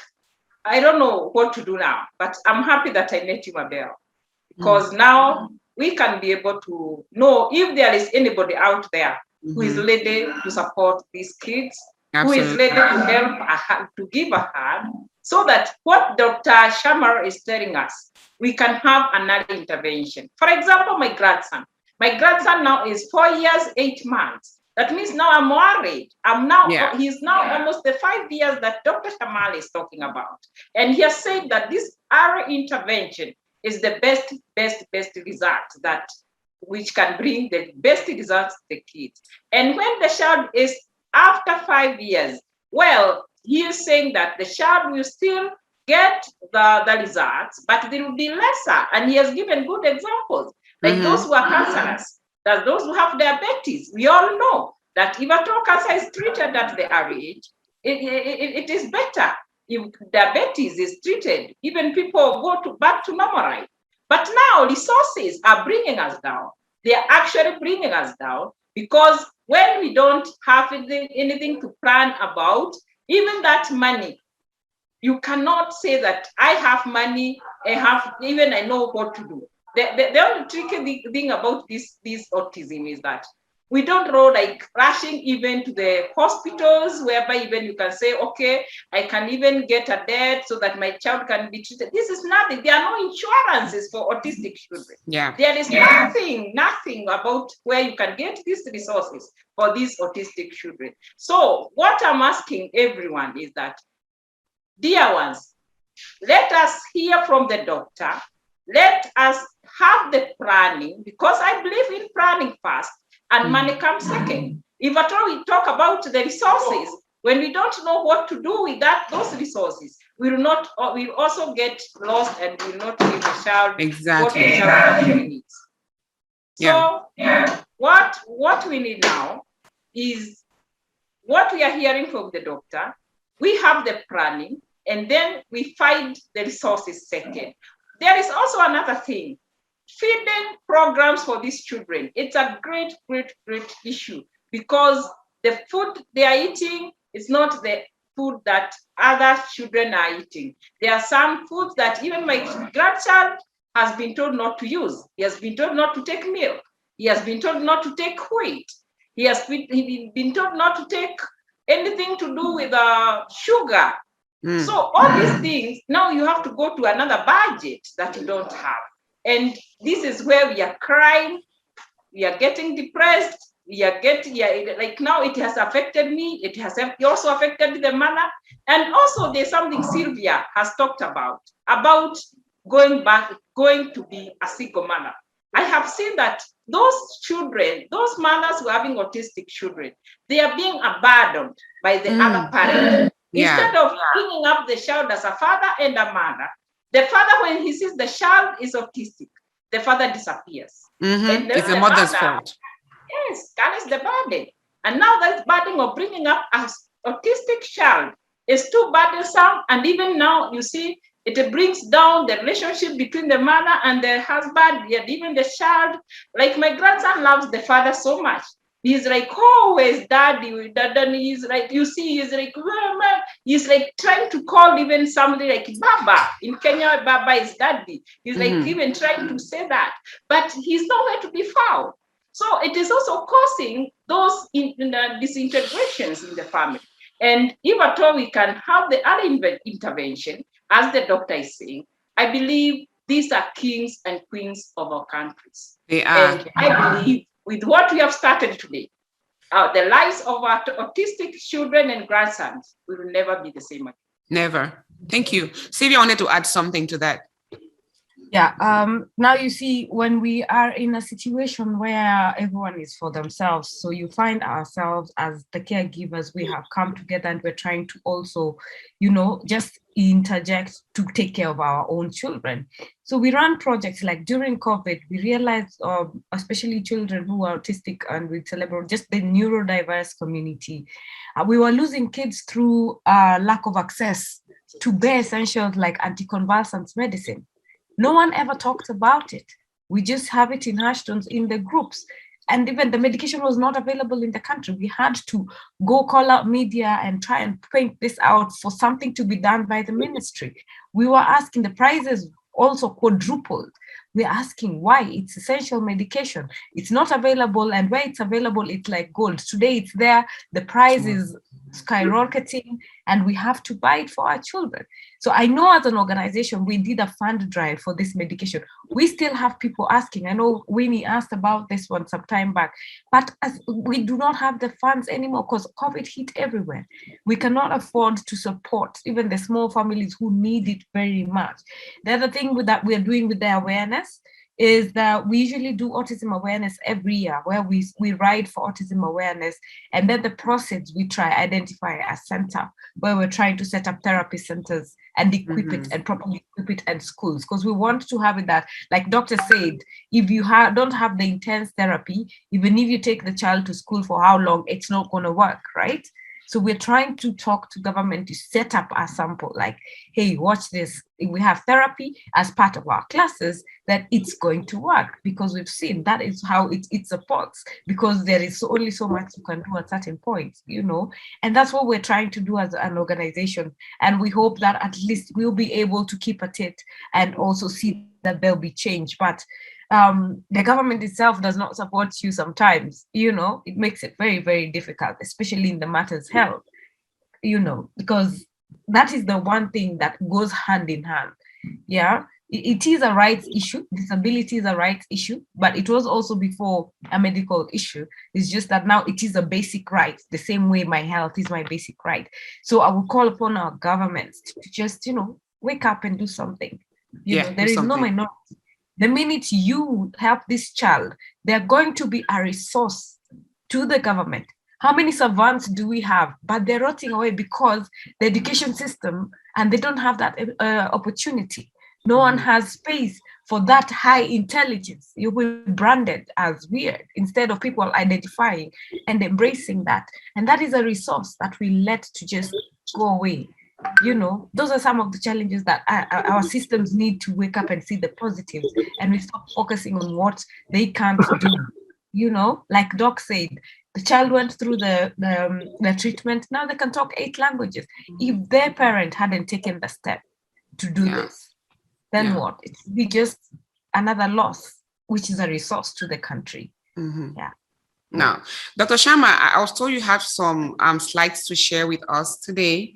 I don't know what to do now, but I'm happy that I met you, Mabel, because now we can be able to know if there is anybody out there who is Mhm. ready to support these kids, who is ready to help, a hand, to give a hand, so that what Dr. Sharma is telling us, we can have another intervention. For example, my grandson. My grandson now is four years, eight months. That means now I'm worried. I'm now, Yeah. he's now almost the five years that Dr. Sharma is talking about. And he has said that this early intervention is the best, best, best result that which can bring the best results to the kids. And when the child is after five years, well, he is saying that the child will still get the, the results, but they will be lesser. And he has given good examples, like Mhm. those who are cancerous, that those who have diabetes. We all know that if at all cancer is treated at the early age, it, it, it is better. If diabetes is treated, even people go to back to normal. But now resources are bringing us down. They are actually bringing us down because when we don't have anything, anything to plan about, even that money, you cannot say that I have money, I have even I know what to do. The, the, the only tricky thing about this, this autism is that we don't know like rushing even to the hospitals whereby even you can say, okay, I can even get a debt so that my child can be treated. This is nothing. There are no insurances for autistic children. Yeah. There is nothing, nothing about where you can get these resources for these autistic children. So what I'm asking everyone is that, dear ones, let us hear from the doctor. Let us have the planning because I believe in planning first and money comes second. If at all we talk about the resources, when we don't know what to do with that those resources, we will not. uh, We will also get lost and we will not give the child what the Exactly. child actually needs. So what what we need now is what we are hearing from the doctor. We have the planning, and then we find the resources second. There is also another thing feeding programs for these children. It's a great, great, great issue because the food they are eating is not the food that other children are eating. There are some foods that even my grandchild has been told not to use. He has been told not to take milk. He has been told not to take wheat. He has been, told not to take anything to do with uh, sugar. Mm. So all these things, now you have to go to another budget that you don't have. And this is where we are crying we are getting depressed. We are getting, yeah, like now it has affected me. It has also affected the mother. And also there's something Sylvia has talked about, about going back, going to be a single mother. I have seen that those children, those mothers who are having autistic children, they are being abandoned by the mm. other parent. Yeah. Instead of bringing up the child as a father and a mother, the father, when he sees the child is autistic, the father disappears. Mm-hmm. It's the mother's mother, fault. Yes, that is the burden. And now that burden of bringing up an autistic child is too burdensome. And even now, you see, it brings down the relationship between the mother and the husband, and even the child. Like my grandson loves the father so much. He's like always daddy, dad, and he's like, you see, he's like, Mama. he's like trying to call even somebody like Baba. In Kenya, Baba is daddy. He's like mm-hmm. even trying to say that, but he's nowhere to be found. So it is also causing those in, in disintegrations in the family. And if at all we can have the early intervention, as the doctor is saying, I believe these are kings and queens of our countries. They are. And I believe with what we have started today, uh, the lives of our autistic children and grandsons will never be the same again. Never. Thank you. Sylvia wanted to add something to that. Yeah. Um, now you see, when we are in a situation where everyone is for themselves, so you find ourselves as the caregivers, we have come together and we're trying to also, you know, just interject to take care of our own children. So we run projects like during COVID, we realized, uh, especially children who are autistic and with cerebral, just the neurodiverse community, uh, we were losing kids through uh, lack of access to bare essentials like anticonvulsants medicine. No one ever talked about it. We just have it in hashtones in the groups. And even the medication was not available in the country. We had to go call out media and try and point this out for something to be done by the ministry. We were asking the prices also quadrupled. We're asking why it's essential medication. It's not available, and where it's available, it's like gold. Today it's there, the price is skyrocketing, and we have to buy it for our children. So I know as an organization, we did a fund drive for this medication. We still have people asking. I know Winnie asked about this one some time back, but as we do not have the funds anymore because COVID hit everywhere. We cannot afford to support even the small families who need it very much. The other thing that we're doing with the awareness is that we usually do autism awareness every year where we, we ride for autism awareness and then the process we try identify a center where we're trying to set up therapy centers and equip mm-hmm. it and properly equip it at schools because we want to have it that like doctor said if you ha- don't have the intense therapy even if you take the child to school for how long it's not going to work right so we're trying to talk to government to set up a sample like, hey, watch this. We have therapy as part of our classes that it's going to work because we've seen that is how it, it supports because there is only so much you can do at certain points, you know, and that's what we're trying to do as an organization. And we hope that at least we'll be able to keep at it and also see that there'll be change. But um, the government itself does not support you sometimes, you know, it makes it very, very difficult, especially in the matters health, you know, because that is the one thing that goes hand in hand. Yeah, it, it is a rights issue. Disability is a rights issue, but it was also before a medical issue. It's just that now it is a basic right, the same way my health is my basic right. So I will call upon our governments to just, you know, wake up and do something. You yeah, know, there is something. no minority the minute you help this child, they're going to be a resource to the government. How many savants do we have? But they're rotting away because the education system and they don't have that uh, opportunity. No one has space for that high intelligence. You will be branded as weird instead of people identifying and embracing that. And that is a resource that we let to just go away you know those are some of the challenges that our, our systems need to wake up and see the positives and we stop focusing on what they can't do you know like doc said the child went through the the, um, the treatment now they can talk eight languages if their parent hadn't taken the step to do yeah. this then yeah. what it's be just another loss which is a resource to the country mm-hmm. yeah now dr sharma i was told you have some um, slides to share with us today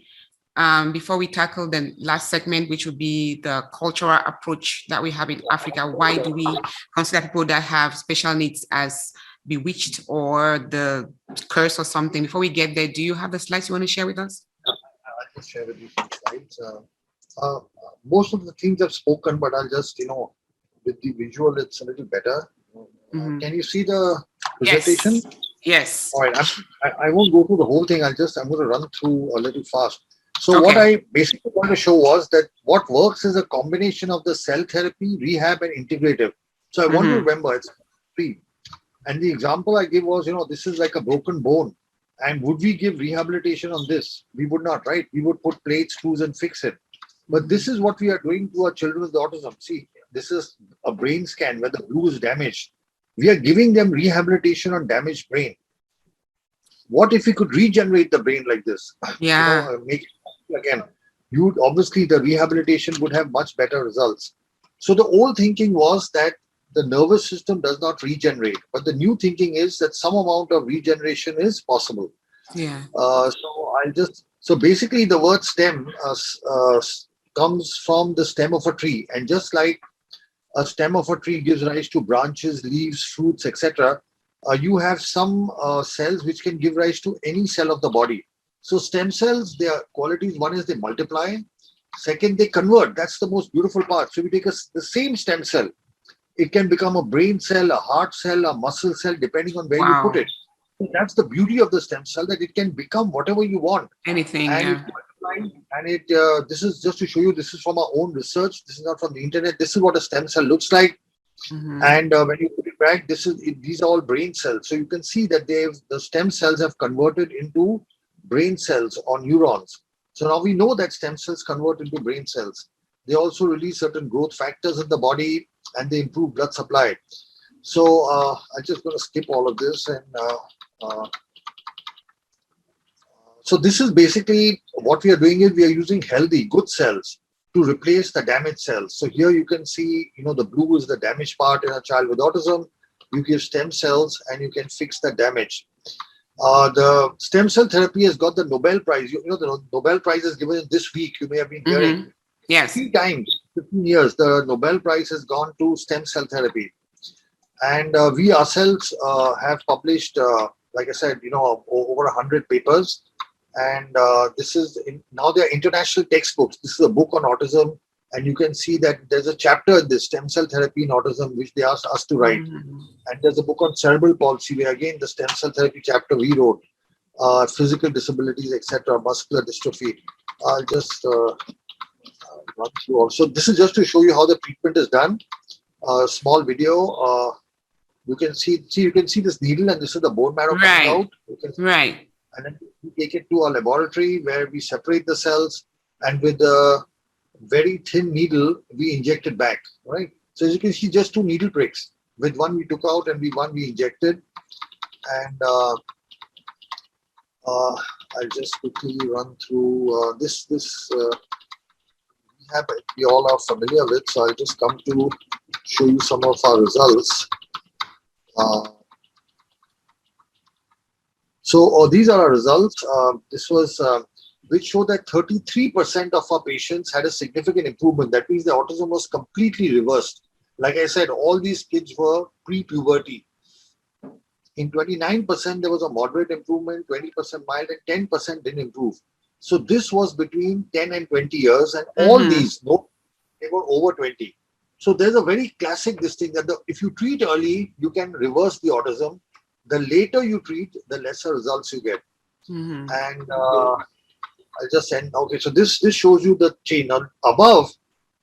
um, before we tackle the last segment, which would be the cultural approach that we have in Africa. Why do we consider people that have special needs as bewitched or the curse or something? Before we get there, do you have the slides you want to share with us? I can share with you some slides. Uh, uh, most of the things I've spoken, but I'll just, you know, with the visual, it's a little better. Uh, Mhm. Can you see the presentation? Yes. All right, I, I won't go through the whole thing. I'll just, I'm going to run through a little fast. So what I basically want to show was that what works is a combination of the cell therapy, rehab, and integrative. So I want you to Mhm. remember it's three. And the example I give was, you know, this is like a broken bone. And would we give rehabilitation on this? We would not, right? We would put plates, screws, and fix it. But this is what we are doing to our children with autism. See, this is a brain scan where the blue is damaged. We are giving them rehabilitation on damaged brain. What if we could regenerate the brain like this? You Yeah. know, uh, make again. You would obviously the rehabilitation would have much better results. So the old thinking was that the nervous system does not regenerate, but the new thinking is that some amount of regeneration is possible. Yeah. Uh, so I'll just so basically the word stem uh, uh, comes from the stem of a tree, and just like a stem of a tree gives rise to branches, leaves, fruits, etc. Uh, you have some uh, cells which can give rise to any cell of the body. So stem cells, their qualities: one is they multiply, second they convert. That's the most beautiful part. So we take a the same stem cell, it can become a brain cell, a heart cell, a muscle cell, depending on where Wow. you put it. So that's the beauty of the stem cell that it can become whatever you want Anything. and Yeah. it and it uh, this is just to show you this is from our own research this is not from the internet this is what a stem cell looks like Mhm. and uh, when you put it back this is it, these are all brain cells so you can see that they've the stem cells have converted into brain cells or neurons so now we know that stem cells convert into brain cells they also release certain growth factors in the body and they improve blood supply so uh, i'm just going to skip all of this and uh, uh, so this is basically what we are doing is we are using healthy, good cells to replace the damaged cells. So here you can see, you know, the blue is the damaged part in a child with autism. You give stem cells and you can fix the damage. Uh, the stem cell therapy has got the Nobel Prize. You, you know, the Nobel Prize is given this week. You may have been hearing Mhm. Yes. three times, 15 years, the Nobel Prize has gone to stem cell therapy. And uh, we ourselves uh, have published, uh, like I said, you know, over 100 papers. And uh, this is in, now they are international textbooks. This is a book on autism. And you can see that there's a chapter in this stem cell therapy in autism, which they asked us to write. Mhm. And there's a book on cerebral palsy, where again, the stem cell therapy chapter we wrote, uh, physical disabilities, etc., muscular dystrophy. I'll just uh, uh, run through also. This is just to show you how the treatment is done. A small video. Uh, you can see, see, you can see this needle, and this is the bone marrow Right. coming out. You can Right. and then we take it to our laboratory where we separate the cells and with a very thin needle we inject it back right? So as you can see just two needle pricks. With one we took out and we one we injected. And uh, uh, i'll just quickly run through uh, this this uh, we have we all are familiar with so i'll just come to show you some of our results. Uh, so uh, these are our results. Uh, this was which showed that 33% of our patients had a significant improvement. That means the autism was completely reversed. Like I said, all these kids were pre-puberty. In 29%, there was a moderate improvement, 20% mild, and 10% didn't improve. So this was between 10 and 20 years, and all Mhm. these, no, they were over 20. So there's a very classic this thing that the, if you treat early, you can reverse the autism the later you treat, the lesser results you get. Mhm. And uh, I'll just send. Okay, so this this shows you the chain. Now, above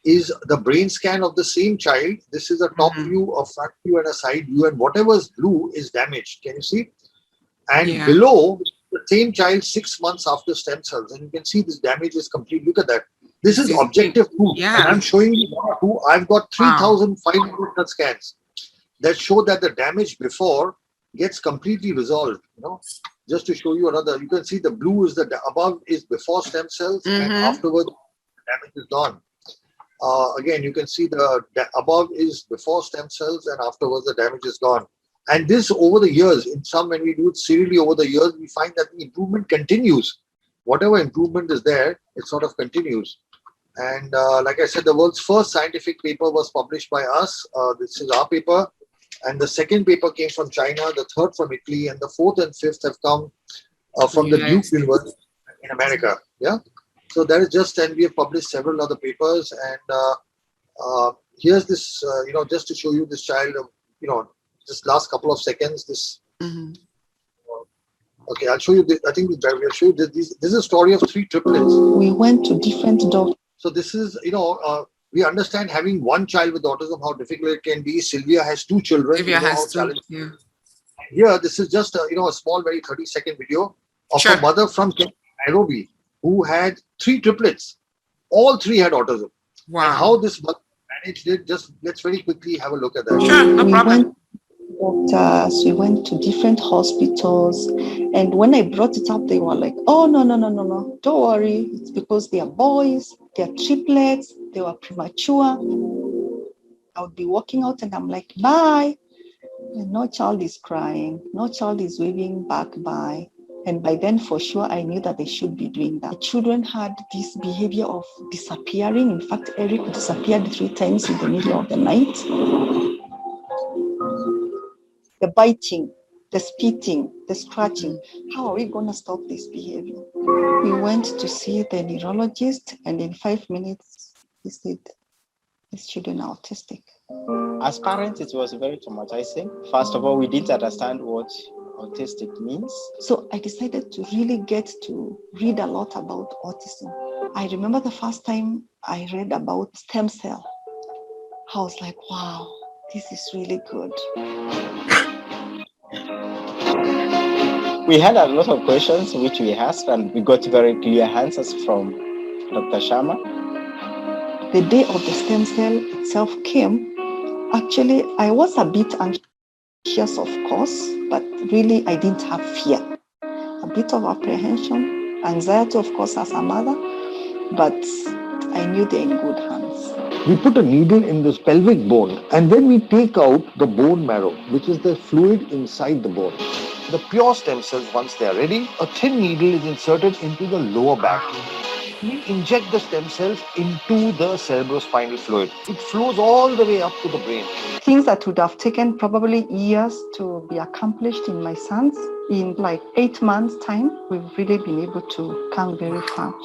is the brain scan of the same child. This is a top Mhm. view, a front view, and a side view. And whatever is blue is damaged. Can you see? And Yeah. below the same child six months after stem cells, and you can see this damage is complete. Look at that. This is objective proof. Yeah. And I'm showing you one or two. I've got 3,500 such scans that show that the damage before gets completely resolved. You know, just to show you another, you can see the blue is the above is before stem cells, and Mhm. afterwards damage is gone. Uh, again, you can see the above is before stem cells, and afterwards the damage is gone. And this over the years, in some when we do it serially over the years, we find that the improvement continues. Whatever improvement is there, it sort of continues. And uh, like I said, the world's first scientific paper was published by us. Uh, this is our paper. And the second paper came from China, the third from Italy, and the fourth and fifth have come uh, from the Duke University in America. Yeah. So that is just, and we have published several other papers. And uh, uh, here's this, uh, you know, just to show you this child, you know, just last couple of seconds, this. Mhm. Okay, I'll show you. This, I think we- we'll show you this. This this is a story of three triplets. We went to different doctors. So this is, you know, uh, we understand having one child with autism how difficult it can be. Sylvia has two children. Sylvia you know how has to. challenging- Yeah. Here, this is just a, you know a small, very thirty second video of Sure. a mother from Nairobi who had three triplets. All three had autism. And Wow. how this mother managed it? Just let's very quickly have a look at that. Sure, no we problem. went doctors, we went to different hospitals. And when I brought it up, they were like, oh, no, no, no, no, no, don't worry. It's because they are boys, they are triplets, they were premature. I would be walking out and I'm like, bye. And no child is crying, no child is waving back bye. And by then, for sure, I knew that they should be doing that. Children had this behavior of disappearing. In fact, Eric disappeared three times in the middle of the night the biting, the spitting, the scratching. How are we going to stop this behavior? We went to see the neurologist, and in five minutes, said, These children are autistic. As parents, it was very traumatizing. First of all, we didn't understand what autistic means. So I decided to really get to read a lot about autism. I remember the first time I read about stem cell. I was like, wow, this is really good. We had a lot of questions which we asked, and we got very clear answers from Dr. Sharma. The day of the stem cell itself came, actually, I was a bit anxious, of course, but really, I didn't have fear. A bit of apprehension, anxiety, of course, as a mother, but I knew they're in good hands. We put a needle in this pelvic bone and then we take out the bone marrow, which is the fluid inside the bone. The pure stem cells, once they are ready, a thin needle is inserted into the lower back. We inject the stem cells into the cerebrospinal fluid. It flows all the way up to the brain. Things that would have taken probably years to be accomplished in my sons, in like eight months' time, we've really been able to come very far.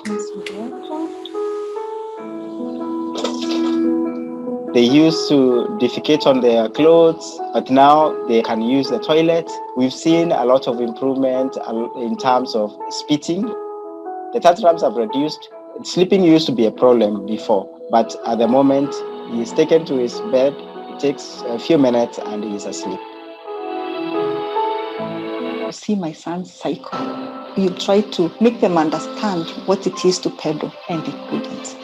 They used to defecate on their clothes, but now they can use the toilet. We've seen a lot of improvement uh, in terms of spitting. The tantrums have reduced. Sleeping used to be a problem before, but at the moment, he's taken to his bed. It takes a few minutes and he's asleep. to see my sons cycle. You try to make them understand what it is to pedal, and they couldn't.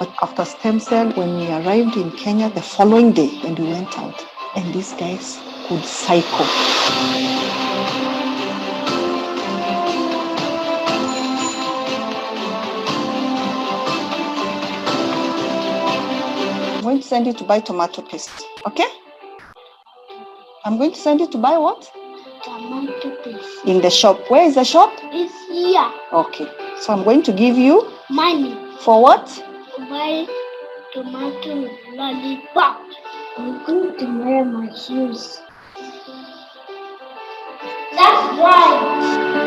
But after stem cell, when we arrived in Kenya the following day, and we went out, and these guys could cycle. Send you to buy tomato paste, okay? I'm going to send you to buy what? Tomato paste In the shop. Where is the shop? It's here. Okay. So I'm going to give you Money for what? to buy tomato lollipop. I'm going to wear my shoes. That's right.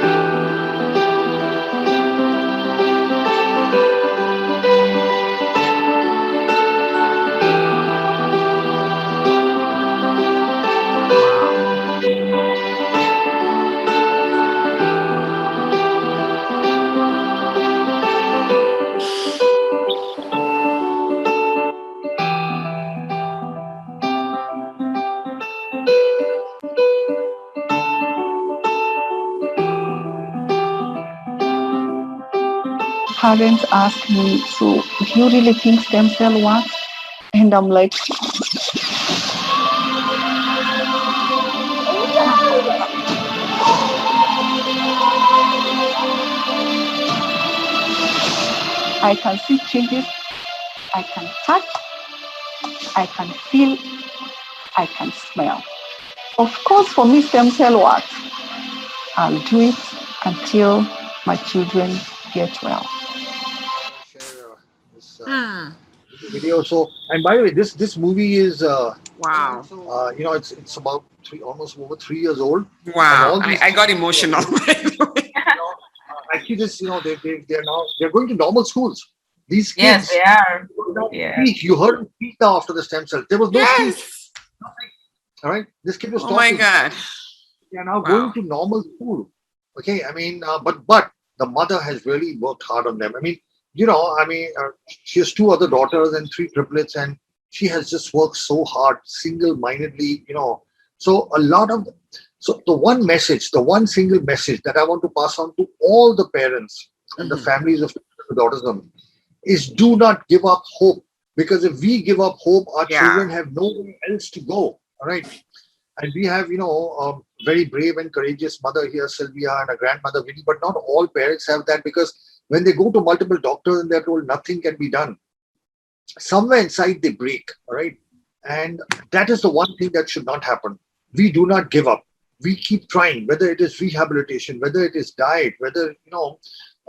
Parents ask me, so do you really think stem cell works? And I'm like, I can see changes. I can touch. I can feel. I can smell. Of course, for me, stem cell works. I'll do it until my children get well. Uh, Hmm. video. So, and by the way, this this movie is uh, Wow. uh, you know it's it's about three almost over three years old. Wow. I, I got emotional. You know, actually, this you know they they they're now they're going to normal schools. These kids. Yes, they are. Yeah. You heard him speak now after the stem cell. There was no speech. yes. All right, this kid was Talking. Oh my. God. They are now Wow. going to normal school. Okay, I mean, uh, but but the mother has really worked hard on them. I mean, you know, I mean, uh, she has two other daughters and three triplets, and she has just worked so hard, single-mindedly. You know, so a lot of so the one message, the one single message that I want to pass on to all the parents and the Mhm. families of autism is do not give up hope because if we give up hope, our Yeah. children have nowhere else to go. All right. And we have, you know, a very brave and courageous mother here, Sylvia, and a grandmother, Winnie, but not all parents have that because when they go to multiple doctors and they're told nothing can be done, somewhere inside they break. All right. And that is the one thing that should not happen. We do not give up. We keep trying, whether it is rehabilitation, whether it is diet, whether, you know,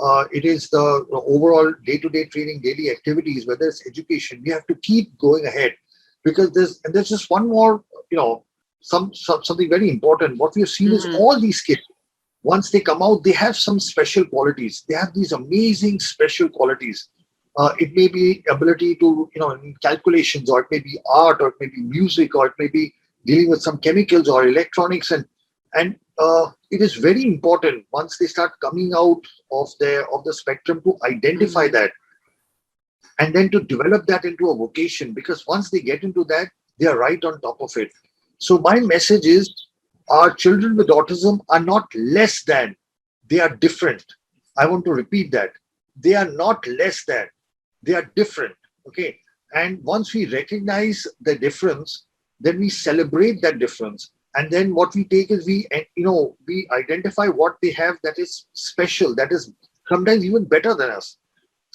uh, it is the, overall day-to-day training, daily activities, whether it's education. We have to keep going ahead because there's and there's just one more, you know, some, some something very important. What we have seen is Mhm. all these kids, once they come out, they have some special qualities. They have these amazing special qualities. Uh, it may be ability to, you know, in calculations, or it may be art, or it may be music, or it may be dealing with some chemicals or electronics, and and uh, it is very important once they start coming out of their of the spectrum to identify that and then to develop that into a vocation because once they get into that they are right on top of it so my message is our children with autism are not less than. They are different. I want to repeat that. They are not less than. They are different okay? And once we recognize the difference then we celebrate that difference. And then what we take is we eh, you know we identify what they have that is special that is sometimes even better than us.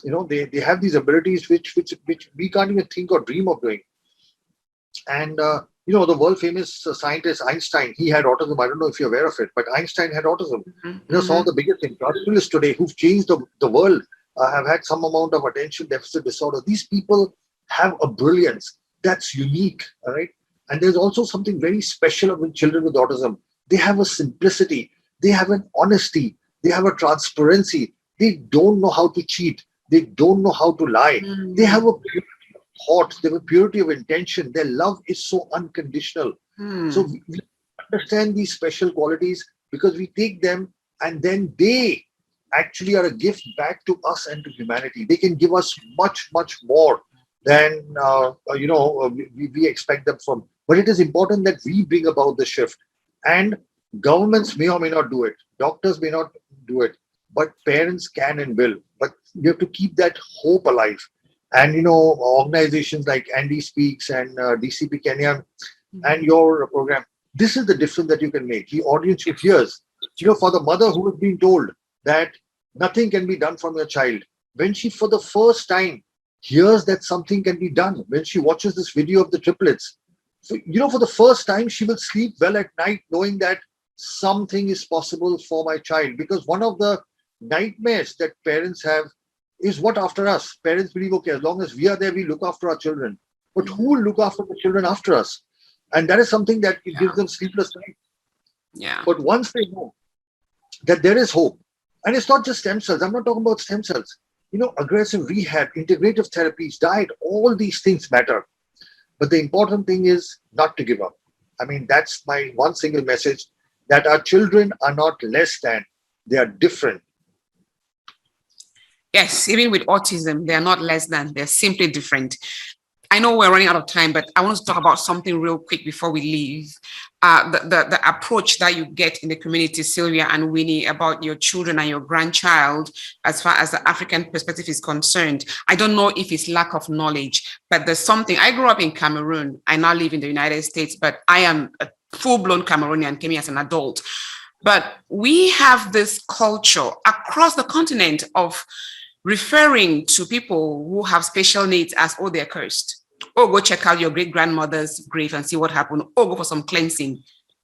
You know they, they have these abilities which which which we can't even think or dream of doing. And uh, you know the world famous uh, scientist einstein he had autism. I don't know if you're aware of it but einstein had autism. Mhm. you know some of the biggest industrialists today who've changed the, the world uh, have had some amount of attention deficit disorder. These people have a brilliance that's unique all right? And there's also something very special about children with autism. They have a simplicity. They have an honesty. They have a transparency. They don't know how to cheat. They don't know how to lie. Mhm. they have a thought they have purity of intention their love is so unconditional Hmm. so we, we understand these special qualities because we take them and then they actually are a gift back to us and to humanity. They can give us much, much more than uh, uh, you know uh, we, we expect them from. But it is important that we bring about the shift. And governments may or may not do it. Doctors may not do it. But parents can and will. But you have to keep that hope alive. And you know organizations like Andy Speaks and uh, DCP Kenya and your program. This is the difference that you can make. The audience hears, you know, for the mother who has been told that nothing can be done from your child, when she for the first time hears that something can be done, when she watches this video of the triplets, so, you know, for the first time, she will sleep well at night knowing that something is possible for my child. Because one of the nightmares that parents have is what after us? Parents believe, okay, as long as we are there, we look after our children. But who will look after the children after us? And that is something that it gives them sleepless nights. yeah. But once they know that there is hope, and it's not just stem cells, I'm not talking about stem cells. You know, aggressive rehab, integrative therapies, diet, all these things matter. But the important thing is not to give up. I mean, that's my one single message that our children are not less than, they are different. Yes, even with autism, they are not less than, they're simply different. I know we're running out of time, but I want to talk about something real quick before we leave. Uh, the, the, the approach that you get in the community, Sylvia and Winnie, about your children and your grandchild, as far as the African perspective is concerned. I don't know if it's lack of knowledge, but there's something. I grew up in Cameroon. I now live in the United States, but I am a full blown Cameroonian, came here as an adult. But we have this culture across the continent of referring to people who have special needs as, oh, they're cursed. Oh, go check out your great grandmother's grave and see what happened. Oh, go for some cleansing.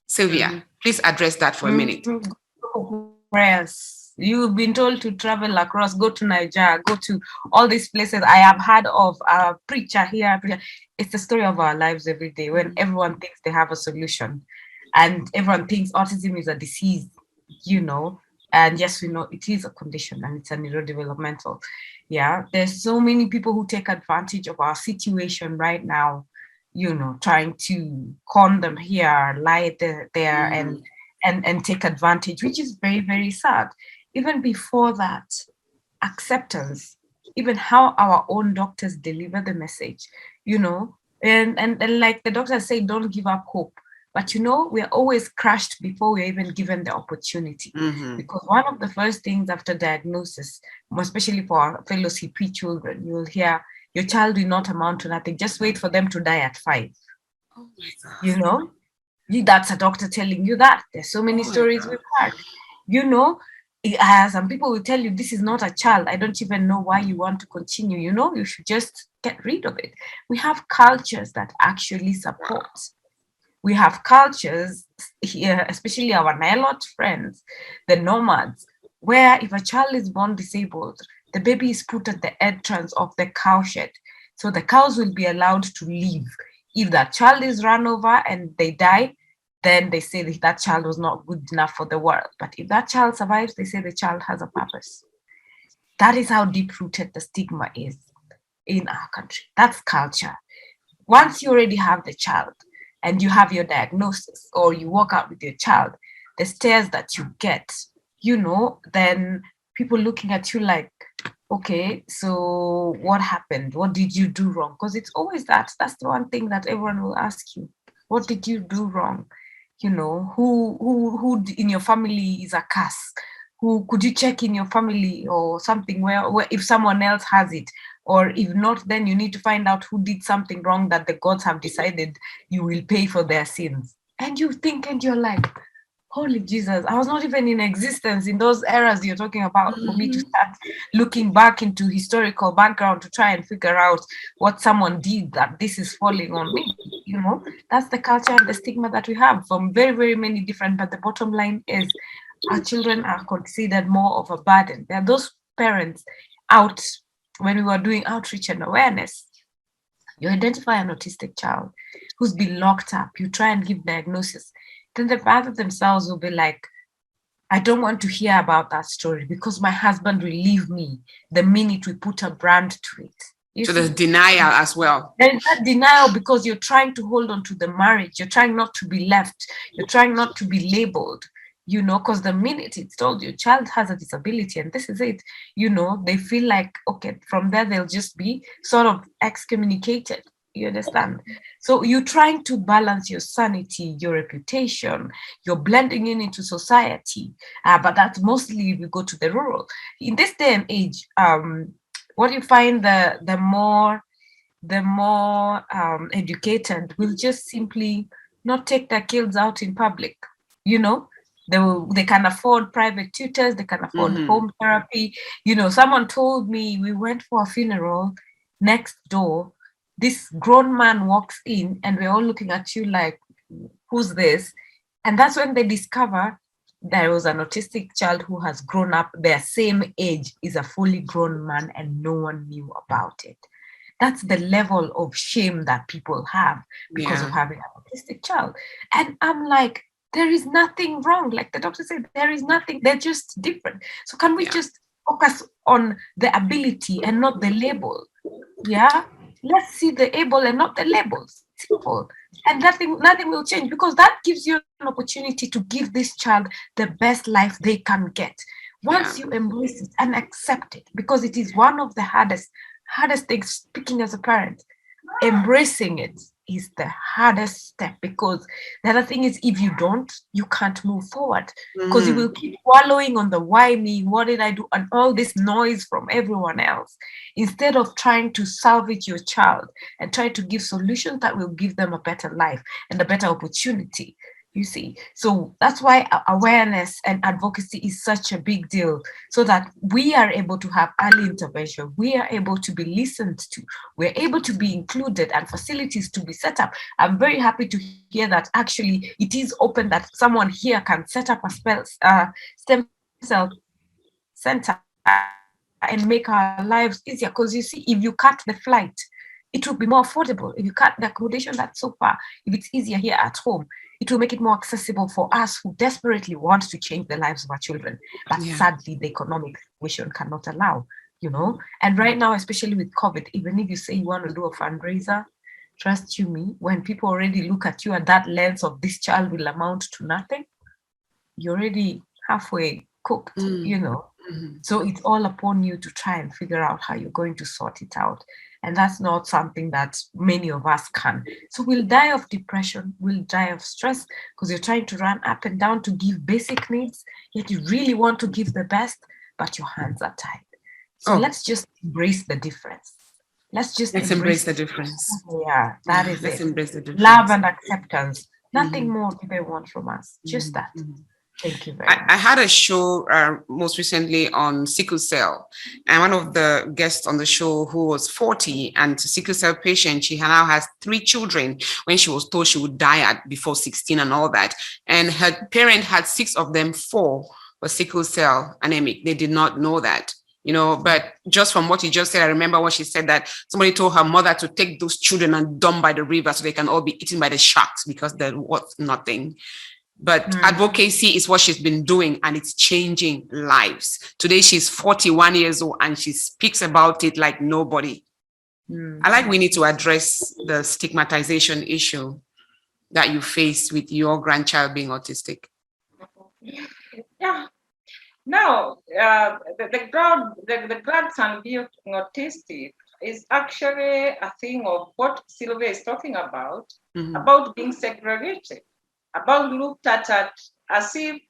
Sylvia, Mhm. please address that for a minute. Mm, Prayers. You've been told to travel across, go to Nigeria, go to all these places. I have heard of a preacher here. It's the story of our lives every day when everyone thinks they have a solution and everyone thinks autism is a disease, you know. And yes, we know it is a condition and it's a neurodevelopmental. Yeah, there's so many people who take advantage of our situation right now, you know, trying to con them here, lie there, there Mm. and and and take advantage, which is very very sad. Even before that, acceptance, even how our own doctors deliver the message, you know, and and, and like the doctors say, don't give up hope. But you know, we are always crushed before we're even given the opportunity. Mhm. Because one of the first things after diagnosis, especially for our fellow CP children, you'll hear your child will not amount to nothing. Just wait for them to die at five. Oh my God. You know, You- that's a doctor telling you that. There's so many Oh stories we've heard. You know, uh, some people will tell you this is not a child. I don't even know why you want to continue. You know, you should just get rid of it. We have cultures that actually support. We have cultures here, especially our Nilot friends, the nomads, where if a child is born disabled, the baby is put at the entrance of the cow shed. So the cows will be allowed to leave. If that child is run over and they die, then they say that that child was not good enough for the world. But if that child survives, they say the child has a purpose. That is how deep rooted the stigma is in our country. That's culture. Once you already have the child and you have your diagnosis, or you walk out with your child, the stares that you get, you know, then people looking at you like, okay, so what happened? What did you do wrong? Because it's always that. That's the one thing that everyone will ask you. What did you do wrong? You know, who who who in your family is a curse? Who could you check in your family or something where, where if someone else has it? Or if not, then you need to find out who did something wrong that the gods have decided you will pay for their sins. And you think and you're like, holy Jesus, I was not even in existence in those eras you're talking about for me to mm-hmm. start looking back into historical background to try and figure out what someone did that this is falling on me. You know, that's the culture and the stigma that we have from very, very many different. But the bottom line is our children are considered more of a burden. There are those parents out when we were doing outreach and awareness. You identify an autistic child who's been locked up, you try and give diagnosis. Then the father themselves will be like, I don't want to hear about that story because my husband will leave me the minute we put a brand to it. You So see? there's denial as well. There is that denial because you're trying to hold on to the marriage. You're trying not to be left. You're trying not to be labeled, you know, because the minute it's told your child has a disability and this is it, you know, they feel like, okay, from there they'll just be sort of excommunicated. You understand? So you're trying to balance your sanity, your reputation, you're blending in into society. Uh, but that's mostly if you go to the rural. In this day and age, um, what you find the the more the more um, educated will just simply not take their kids out in public. You know, they will, they can afford private tutors, they can afford Mhm. home therapy. You know, someone told me we went for a funeral next door. This grown man walks in, and we're all looking at you like, "Who's this?" And that's when they discover there was an autistic child who has grown up their same age is a fully grown man and no one knew about it that's the level of shame that people have because of having an autistic child and i'm like there is nothing wrong. Like the doctor said there is nothing they're just different. So can we Yeah. just focus on the ability and not the label? Yeah? Let's see the able and not the labels. Simple. And nothing nothing will change because that gives you an opportunity to give this child the best life they can get. Once you embrace it and accept it because it is one of the hardest hardest things speaking as a parent ah. embracing it is the hardest step because the other thing is if you don't you can't move forward because you Mhm. will keep wallowing on the why me, what did I do, and all this noise from everyone else, instead of trying to salvage your child and try to give solutions that will give them a better life and a better opportunity. You see, so that's why awareness and advocacy is such a big deal, so that we are able to have early intervention, we are able to be listened to, we're able to be included, and facilities to be set up. I'm very happy to hear that actually it is open that someone here can set up a spell, uh, stem cell center and make our lives easier. Because you see, if you cut the flight, it will be more affordable. If you cut the accommodation that's so far, if it's easier here at home, it will make it more accessible for us who desperately want to change the lives of our children. But Yeah. sadly, the economic situation cannot allow, you know. And right now, especially with COVID, even if you say you want to do a fundraiser, trust you me, when people already look at you at that lens of this child will amount to nothing, you're already halfway cooked, Mm. you know. Mhm. So it's all upon you to try and figure out how you're going to sort it out. And that's not something that many of us can. So we'll die of depression, we'll die of stress because you're trying to run up and down to give basic needs, yet you really want to give the best, but your hands are tied. So Oh. let's just embrace the difference. Let's just Let's embrace the difference. Yeah, that is Let's it. embrace the difference. Love and acceptance. Nothing Mhm. more do they want from us. Just Mhm, that. Thank you very I, much. I had a show uh, most recently on sickle cell, and one of the guests on the show who was 40 and sickle cell patient, she now has three children when she was told she would die at before 16 and all that. And her parent had six of them, four were sickle cell anemic. They did not know that. You know, but just from what you just said, I remember when she said that somebody told her mother to take those children and dump by the river so they can all be eaten by the sharks because they're worth nothing but Mm. advocacy is what she's been doing and it's changing lives today she's 41 years old and she speaks about it like nobody Mm. i like we need to address the stigmatization issue that you face with your grandchild being autistic Yeah. Now, uh, the, the, grad, the, the grandson being autistic is actually a thing of what Sylvia is talking about, Mhm. about being segregated, about looked at, at as if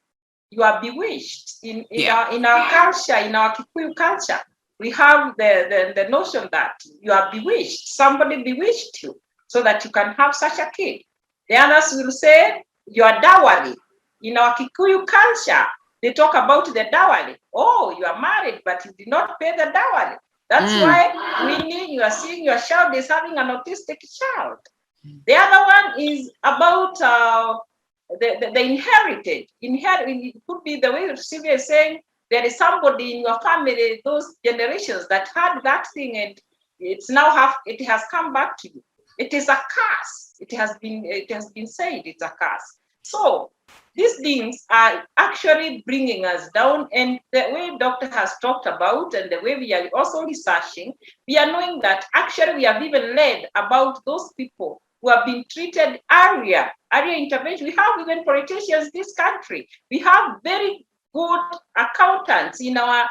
you are bewitched. In, in, Yeah. our, in our culture, in our Kikuyu culture, we have the, the, the notion that you are bewitched, somebody bewitched you so that you can have such a kid. The others will say you are dowry. In our Kikuyu culture, they talk about the dowry. Oh, you are married, but you did not pay the dowry. That's Mm. why Winnie, you are seeing your child is having an autistic child. The other one is about uh, the, the, the inherited. Inherit it could be the way Sylvia is saying there is somebody in your family, those generations that had that thing, and it's now have it has come back to you. It is a curse. It has been it has been said it's a curse. So these things are actually bringing us down. And the way doctor has talked about, and the way we are also researching, we are knowing that actually we have even learned about those people who have been treated earlier, earlier intervention. We have even politicians in this country. We have very good accountants in our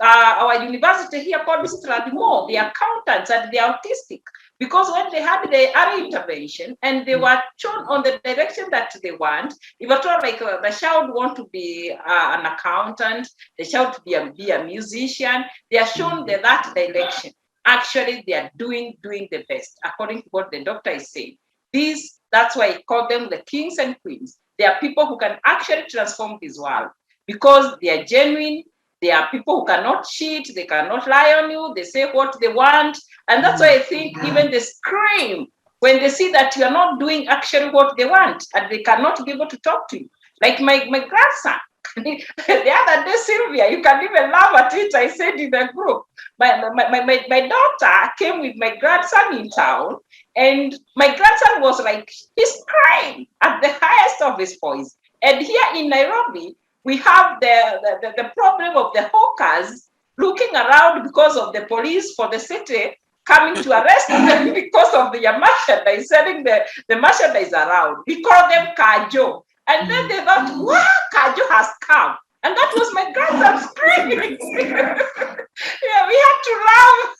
uh, our university here called Mr. Strathmore, the accountants and the autistic, because when they had the early intervention and they were shown on the direction that they want, if at all like uh, the child want to be uh, an accountant, the child to be a, be a musician, they are shown the, that direction. Actually, they are doing doing the best according to what the doctor is saying. These that's why I call them the kings and queens. They are people who can actually transform this world because they are genuine. They are people who cannot cheat, they cannot lie on you, they say what they want. And that's why I think mm-hmm. even they scream when they see that you are not doing actually what they want and they cannot be able to talk to you. Like my, my grandson, the other day, Sylvia, you can even laugh at it. I said in the group, my, my, my, my, my daughter came with my grandson in town, and my grandson was like, he's crying at the highest of his voice. And here in Nairobi, we have the, the, the, problem of the hawkers looking around because of the police for the city coming to arrest them because of the merchandise, selling the, the merchandise around. We call them Kanjo. And then they thought, wow, Kanjo has come. And that was my grandson screaming. yeah, we had to laugh.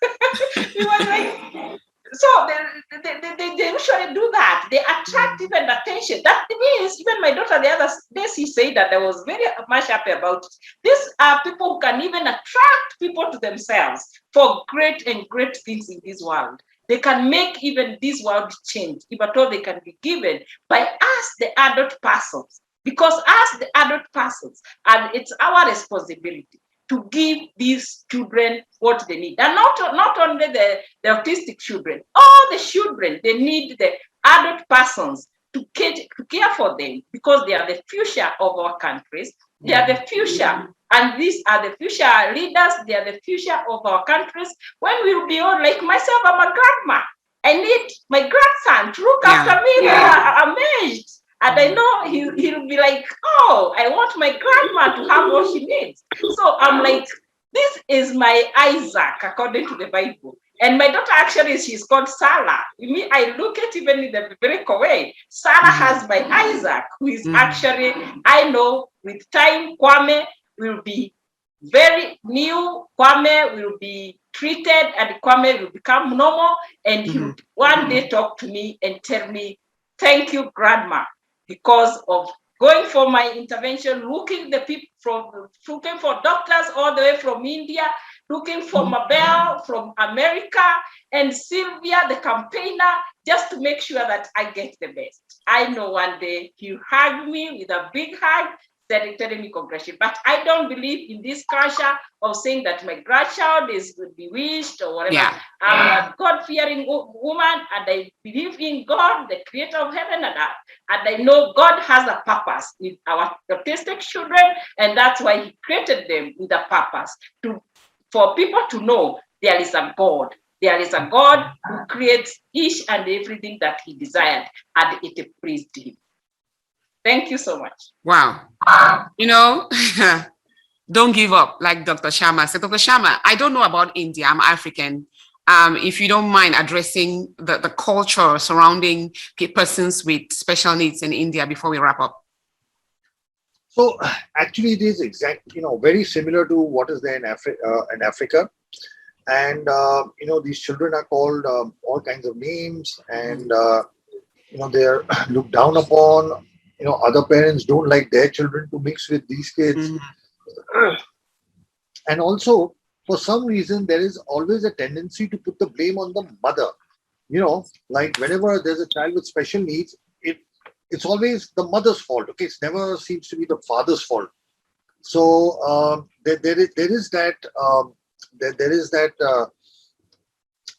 he was like, so they, they, they, they usually do that. They attract even attention. That means even my daughter the other day she said that I was very much happy about it. These are people who can even attract people to themselves for great and great things in this world. They can make even this world change, if at all they can be given by us, the adult persons. Because us, the adult persons, and it's our responsibility to give these children what they need. And not, not only the, the autistic children, all the children, they need the adult persons to care, to care for them because they are the future of our countries. They are the mm-hmm. future And these are the future leaders, they are the future of our countries. When we'll be old, like myself, I'm a grandma. I need my grandson to look Yeah. after me. Yeah. I'm amazed. And I know he, he'll be like, oh, I want my grandma to have what she needs. So I'm like, this is my Isaac, according to the Bible. And my daughter actually, she's called Sarah. mean I look at even in the biblical way. Sarah Mhm. has my Isaac, who is Mhm. actually, I know with time, Kwame will be very new. Kwame will be treated and Kwame will become normal. And he will one day talk to me and tell me, thank you, grandma, because of going for my intervention, looking the people from looking for doctors all the way from India, looking for mm-hmm. Mabel from America, and Sylvia, the campaigner, just to make sure that I get the best. I know one day he hugged me with a big hug, me congratulations. But I don't believe in this culture of saying that my grandchild is bewitched or whatever. Yeah. I'm a God-fearing woman, and I believe in God, the creator of heaven and earth. And I know God has a purpose with our autistic children, and that's why He created them with a purpose to for people to know there is a God. There is a God who creates each and everything that He desired, and it pleased Him. Thank you so much. Wow. You know, don't give up, like Dr. Sharma said. Dr. Sharma, I don't know about India. I'm African. Um, if you don't mind addressing the, the culture surrounding persons with special needs in India before we wrap up. So actually, it is exact, you know, very similar to what is there in, Afri- uh, in Africa. And, uh, you know, these children are called um, all kinds of names and, uh, you know, they're looked down upon. You know, other parents don't like their children to mix with these kids. Mhm. And also, for some reason, there is always a tendency to put the blame on the mother. You know, like whenever there's a child with special needs, it it's always the mother's fault. Okay, it never seems to be the father's fault. So um, there, there is there is that um, there, there is that uh,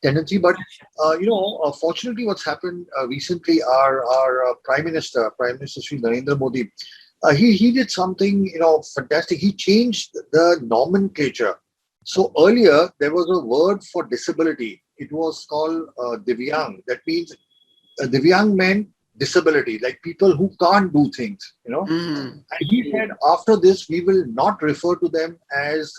tendency. But uh, you know, uh, fortunately, what's happened uh, recently, our our uh, prime minister, Prime Minister Sri Narendra Modi, uh, he he did something you know fantastic. He changed the nomenclature. So earlier there was a word for disability. It was called uh, Divyang. That means uh, Divyang meant disability, like people who can't do things. You know. Mhm. And he said, after this, we will not refer to them as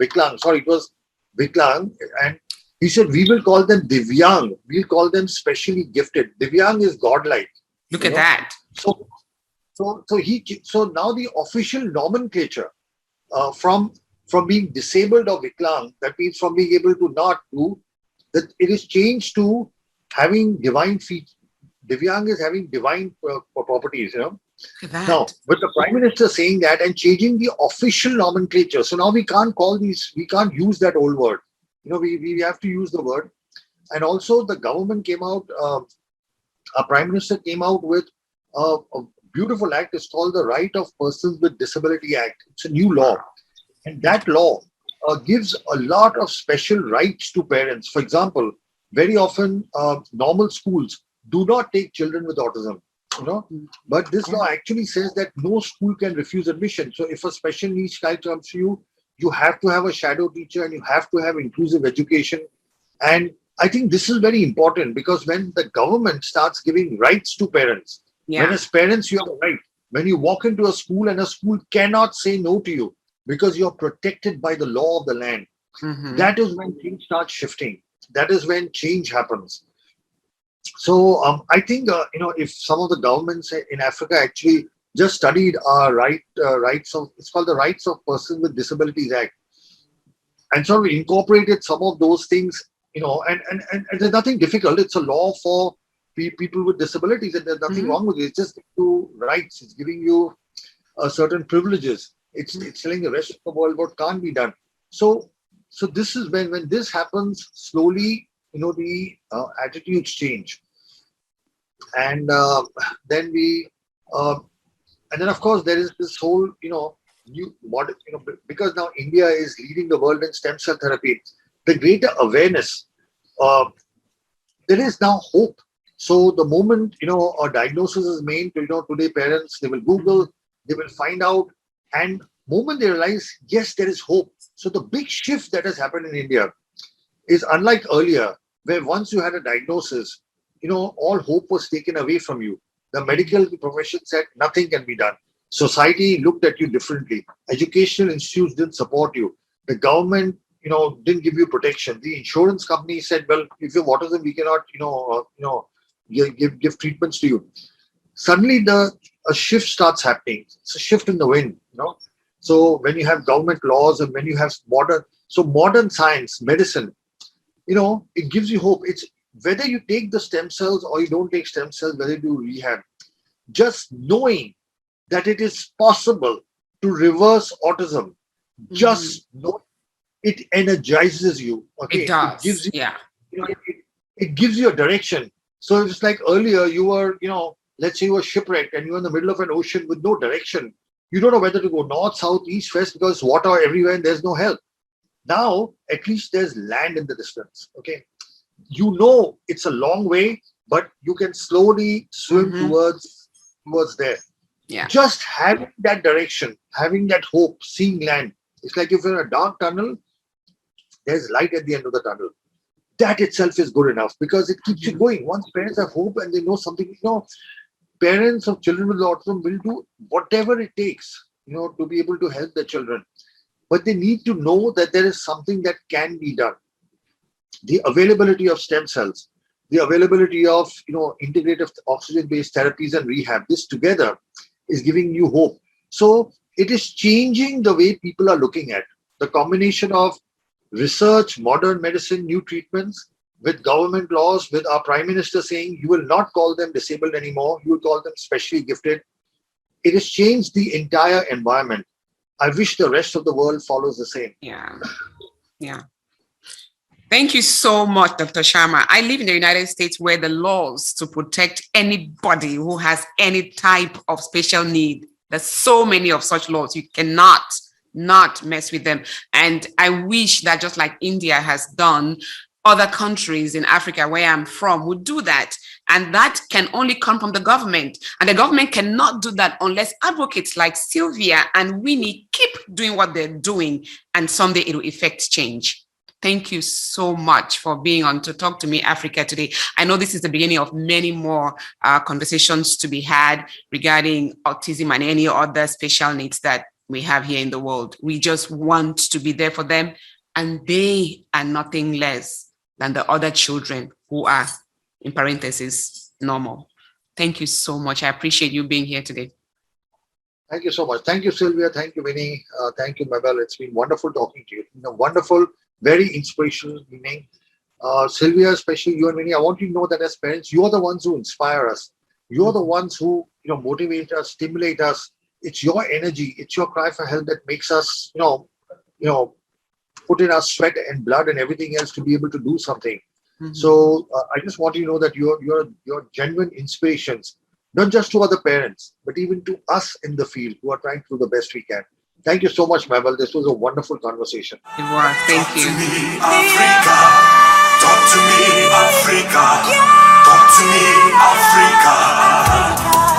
Viklang. Sorry, it was Viklang. And he said, we will call them Divyang. We'll call them specially gifted. Divyang is godlike. Look at know? that. So, so, so he, so now the official nomenclature uh, from from being disabled or Viklang, that means from being able to not do, that it is changed to having divine feet. Divyang is having divine uh, properties, you know. Now, with the prime minister saying that and changing the official nomenclature, so now we can't call these, we can't use that old word. You know, we, we have to use the word. And also, the government came out, uh, our prime minister came out with a, a beautiful act. It's called the Right of Persons with Disability Act. It's a new law. And that law uh, gives a lot of special rights to parents. For example, very often, uh, normal schools do not take children with autism. You know, but this law actually says that no school can refuse admission. So if a special needs child comes to you, you have to have a shadow teacher and you have to have inclusive education. And I think this is very important because when the government starts giving rights to parents, when as parents you have a right, when you walk into a school and a school cannot say no to you because you're protected by the law of the land, Mhm. that is when things start shifting. That is when change happens. So um, I think uh, you know if some of the governments in Africa actually just studied our right uh, rights of it's called the Rights of Persons with Disabilities Act, and sort of incorporated some of those things, you know, and and, and, and there's nothing difficult. It's a law for pe- people with disabilities, and there's nothing Mhm. wrong with it. It's just you rights. It's giving you uh, certain privileges. It's it's telling the rest of the world what can't be done. So so this is when when this happens slowly you know the uh, attitudes change and uh, then we uh, and then of course there is this whole you know new model you know because now india is leading the world in stem cell therapy the greater awareness uh, there is now hope so the moment you know a diagnosis is made you know today parents they will google they will find out and moment they realize, yes, there is hope. So the big shift that has happened in India is unlike earlier, where once you had a diagnosis, you know, all hope was taken away from you. The medical profession said nothing can be done. Society looked at you differently. Educational institutes didn't support you. The government, you know, didn't give you protection. The insurance company said, "Well, if you have autism, we cannot, you know, uh, you know, give, give give treatments to you." Suddenly, the a shift starts happening. It's a shift in the wind, you know. So when you have government laws and when you have modern, so modern science, medicine, you know, it gives you hope. It's whether you take the stem cells or you don't take stem cells, whether you do rehab, just knowing that it is possible to reverse autism, mm-hmm. just know it energizes you. Okay, it does. It gives you, yeah. You know, it, it gives you a direction. So it's like earlier you were, you know, let's say you were shipwrecked and you're in the middle of an ocean with no direction. You don't know whether to go north, south, east, west because water everywhere and there's no help. Now, at least there's land in the distance. Okay. You know it's a long way, but you can slowly swim mm-hmm. towards towards there. Yeah. Just having that direction, having that hope, seeing land. It's like if you're in a dark tunnel, there's light at the end of the tunnel. That itself is good enough because it keeps you mm-hmm. going. Once parents have hope and they know something, you know, parents of children with autism will do whatever it takes, you know, to be able to help their children but they need to know that there is something that can be done. The availability of stem cells, the availability of you know integrative oxygen-based therapies and rehab, this together is giving new hope. So it is changing the way people are looking at the combination of research, modern medicine, new treatments, with government laws, with our prime minister saying you will not call them disabled anymore, you will call them specially gifted. It has changed the entire environment. I wish the rest of the world follows the same. Yeah. Yeah. Thank you so much, Dr. Sharma. I live in the United States where the laws to protect anybody who has any type of special need, there's so many of such laws. You cannot not mess with them. And I wish that just like India has done, other countries in Africa where I'm from would do that. And that can only come from the government. And the government cannot do that unless advocates like Sylvia and Winnie keep doing what they're doing. And someday it will effect change. Thank you so much for being on to talk to me, Africa, today. I know this is the beginning of many more uh, conversations to be had regarding autism and any other special needs that we have here in the world. We just want to be there for them, and they are nothing less than the other children who are, in parentheses, normal. Thank you so much. I appreciate you being here today. Thank you so much. Thank you, Sylvia. Thank you, Winnie. Uh, thank you, Mabel. It's been wonderful talking to you. you know, wonderful, very inspirational evening. Uh, Sylvia, especially you and Winnie, I want you to know that as parents, you're the ones who inspire us. You're the ones who you know motivate us, stimulate us. It's your energy, it's your cry for help that makes us, you know, you know, put in our sweat and blood and everything else to be able to do something. Mm-hmm. So uh, I just want you to know that you're you're you're genuine inspirations, not just to other parents, but even to us in the field who are trying to do the best we can. Thank you so much, Mabel. This was a wonderful conversation. It was. Thank Talk you. To me, Africa. Talk to me, Africa. Talk to me, Africa.